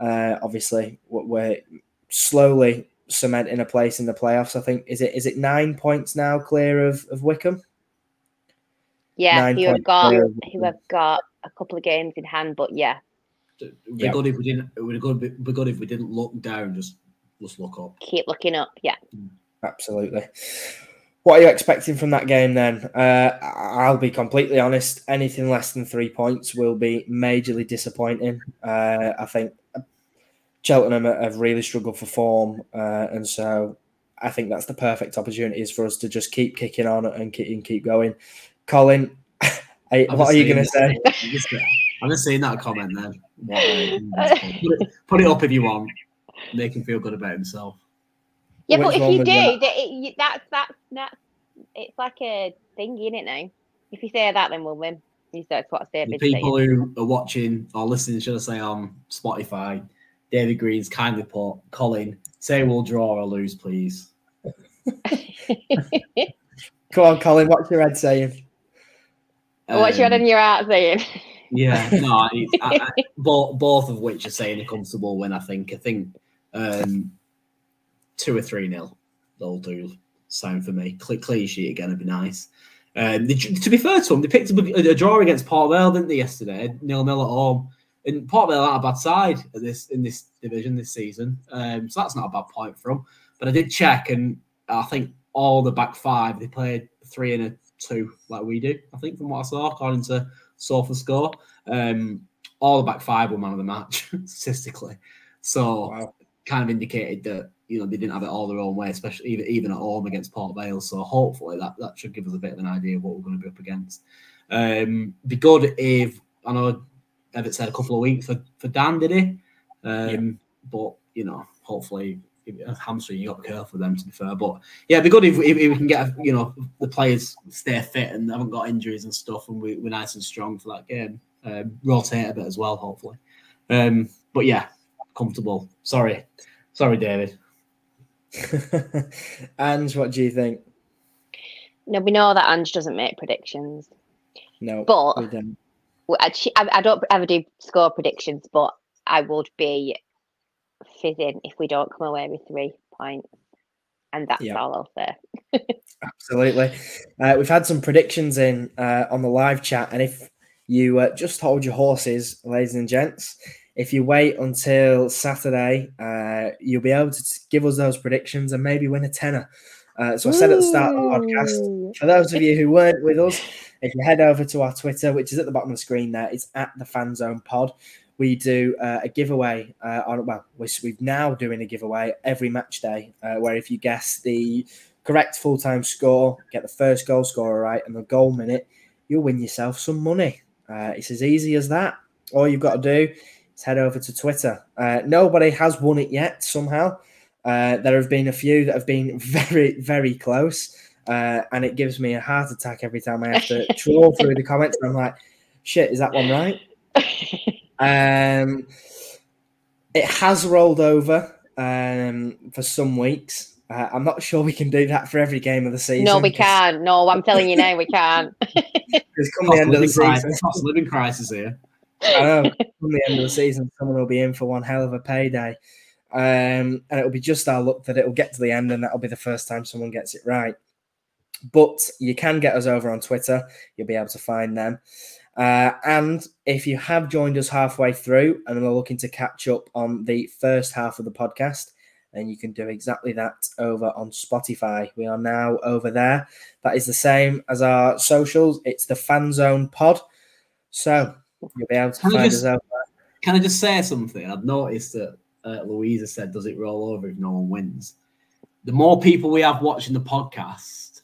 obviously, we're slowly cementing a place in the playoffs. I think is it is it nine points now clear of, of Wycombe? Yeah, nine he have got he have got a couple of games in hand, but yeah. It'd be good if we didn't. It would be good if we didn't look down. Just just look up. Keep looking up. Yeah. Mm. Absolutely. What are you expecting from that game then? Uh, I'll be completely honest. Anything less than three points will be majorly disappointing. Uh, I think Cheltenham have really struggled for form, uh, and so I think that's the perfect opportunity for us to just keep kicking on and keep, and keep going. Colin, what are you going to say? I'm just saying that comment then. Put it, put it, up if you want. Make him feel good about himself. Yeah, Which but if you do, that? That, that's that's that's it's like a thing, isn't it? Now, if you say that, then we'll win. That's what I say. The people who are watching or listening, should I say, on Spotify, David Green's kindly put, Colin, say we'll draw or lose, please. Come on, Colin, what's your head saying? Um, what's your head and your heart saying? Yeah, no, I, I, both, both of which are saying a comfortable win, I think. I think um, two or three nil, they'll do sound for me. clean sheet again would be nice. Um, they, to be fair to them, they picked up a, a draw against Port Vale, didn't they, yesterday? Nil nil at home and Port Vale aren't a bad side at this in this division this season, um, so that's not a bad point for them. But I did check, and I think all the back five they played three and a two like we do. I think from what I saw, according to Sofa Score, um, all the back five were man of the match statistically. So wow. kind of indicated that you know they didn't have it all their own way, especially even even at home against Port Vale. So hopefully that that should give us a bit of an idea of what we're going to be up against. Um, be good if I know Evatt said a couple of weeks for, for Dan, did he? Um, yeah. But, you know, hopefully, hamstring, you got to be careful with them, to be fair. But yeah, it'd be good if, if, if, we can get, you know, the players stay fit and haven't got injuries and stuff and we, are nice and strong for that game. Um, rotate a bit as well, hopefully. Um, but yeah, comfortable. Sorry. Sorry, David. Ange, what do you think? No, we know that Ange doesn't make predictions. No, but I, I don't ever do score predictions, but I would be fizzing if we don't come away with three points. And that's yep. all I'll say. Absolutely. Uh, we've had some predictions in uh, on the live chat. And if you uh, just hold your horses, ladies and gents, if you wait until Saturday, uh, you'll be able to give us those predictions and maybe win a tenner. Uh, so I said at the start of the podcast, for those of you who weren't with us, if you head over to our Twitter, which is at the bottom of the screen there, it's at the Fan Zone Pod. We do uh, a giveaway uh, on, well, we're, we're, now doing a giveaway every match day uh, where if you guess the correct full time score, get the first goal scorer right, and the goal minute, you'll win yourself some money. Uh, it's as easy as that. All you've got to do is head over to Twitter. Uh, nobody has won it yet somehow. Uh, there have been a few that have been very, very close. Uh, and it gives me a heart attack every time I have to troll through the comments. And I'm like, shit, is that one right? um, it has rolled over um, for some weeks. Uh, I'm not sure we can do that for every game of the season. No, we can't. No, I'm telling you now, we can't. Because come the end of the season, cost living crisis here. I know. Come the end of the season, someone will be in for one hell of a payday. Um, and it'll be just our luck that it'll get to the end, and that'll be the first time someone gets it right. But you can get us over on Twitter. You'll be able to find them. Uh, and if you have joined us halfway through and are looking to catch up on the first half of the podcast, then you can do exactly that over on Spotify. We are now over there. That is the same as our socials. It's the Fan Zone Pod. So you'll be able to Can I find just- us over there. Can I just say something? I've noticed that uh, Louisa said, "Does it roll over if no one wins?" The more people we have watching the podcast,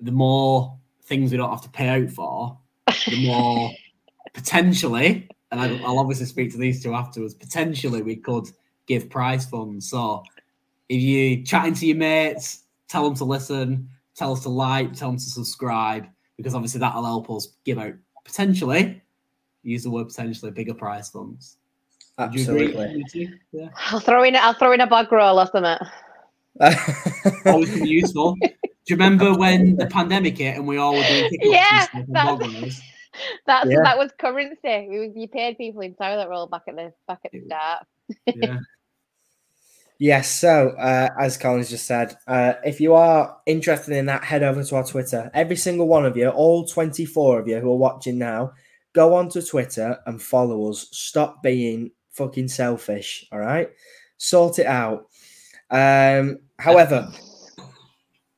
the more things we don't have to pay out for. The more potentially, and I, I'll obviously speak to these two afterwards. Potentially, we could give prize funds. So, if you chatting to your mates, tell them to listen, tell us to like, tell them to subscribe, because obviously that'll help us give out potentially. Use the word potentially bigger prize funds. Would you agree? Absolutely. Yeah. I'll throw in I'll throw in a bag roll or something. Always been useful. Do you remember when the pandemic hit and we all were doing TikToks Yeah, and stuff on that's- bloggers? That's Yeah. that was currency. We, you paid people in toilet roll back at the back at the start. Yeah. Yes, so uh, as Colin's just said, uh, if you are interested in that, head over to our Twitter. Every single one of you, all 24 of you who are watching now, go onto Twitter and follow us. Stop being fucking selfish, all right? Sort it out. Um, however,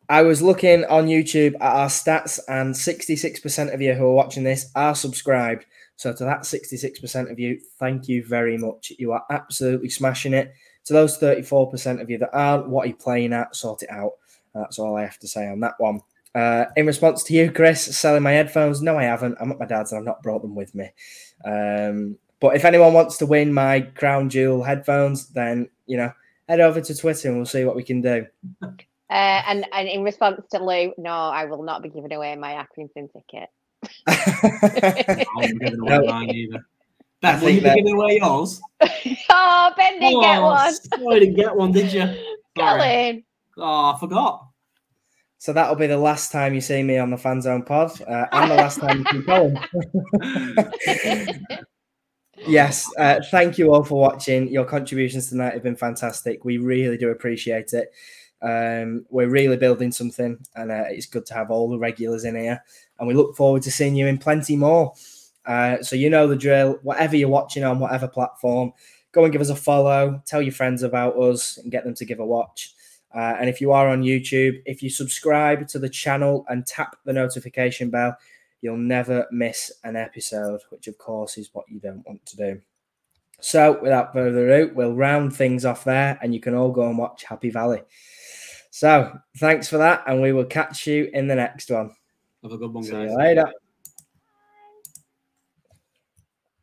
I was looking on YouTube at our stats, and 66% of you who are watching this are subscribed. So, to that 66% of you, thank you very much. You are absolutely smashing it. To those 34% of you that aren't, what are you playing at? Sort it out. That's all I have to say on that one. Uh, in response to you, Chris, selling my headphones, no, I haven't. I'm at my dad's and I've not brought them with me. Um, but if anyone wants to win my crown jewel headphones, then, you know, head over to Twitter and we'll see what we can do. Uh, and and in response to Lou, no, I will not be giving away my Accrington ticket. I won't giving away mine either. I Beth, will you be giving away yours? oh, Ben didn't get Oh, one. sorry, didn't get one, did you? Colin. Oh, I forgot. so that'll be the last time you see me on the Fan Zone pod uh, and the last time you see Colin. Yes, uh, thank you all for watching. Your contributions tonight have been fantastic. We really do appreciate it. Um, we're really building something, and uh, it's good to have all the regulars in here. And we look forward to seeing you in plenty more. Uh, so you know the drill. Whatever you're watching on, whatever platform, go and give us a follow. Tell your friends about us and get them to give a watch. Uh, and if you are on YouTube, if you subscribe to the channel and tap the notification bell, you'll never miss an episode, which of course is what you don't want to do. So, without further ado, we'll round things off there and you can all go and watch Happy Valley. So, thanks for that, and we will catch you in the next one. Have a good one, See guys. you later.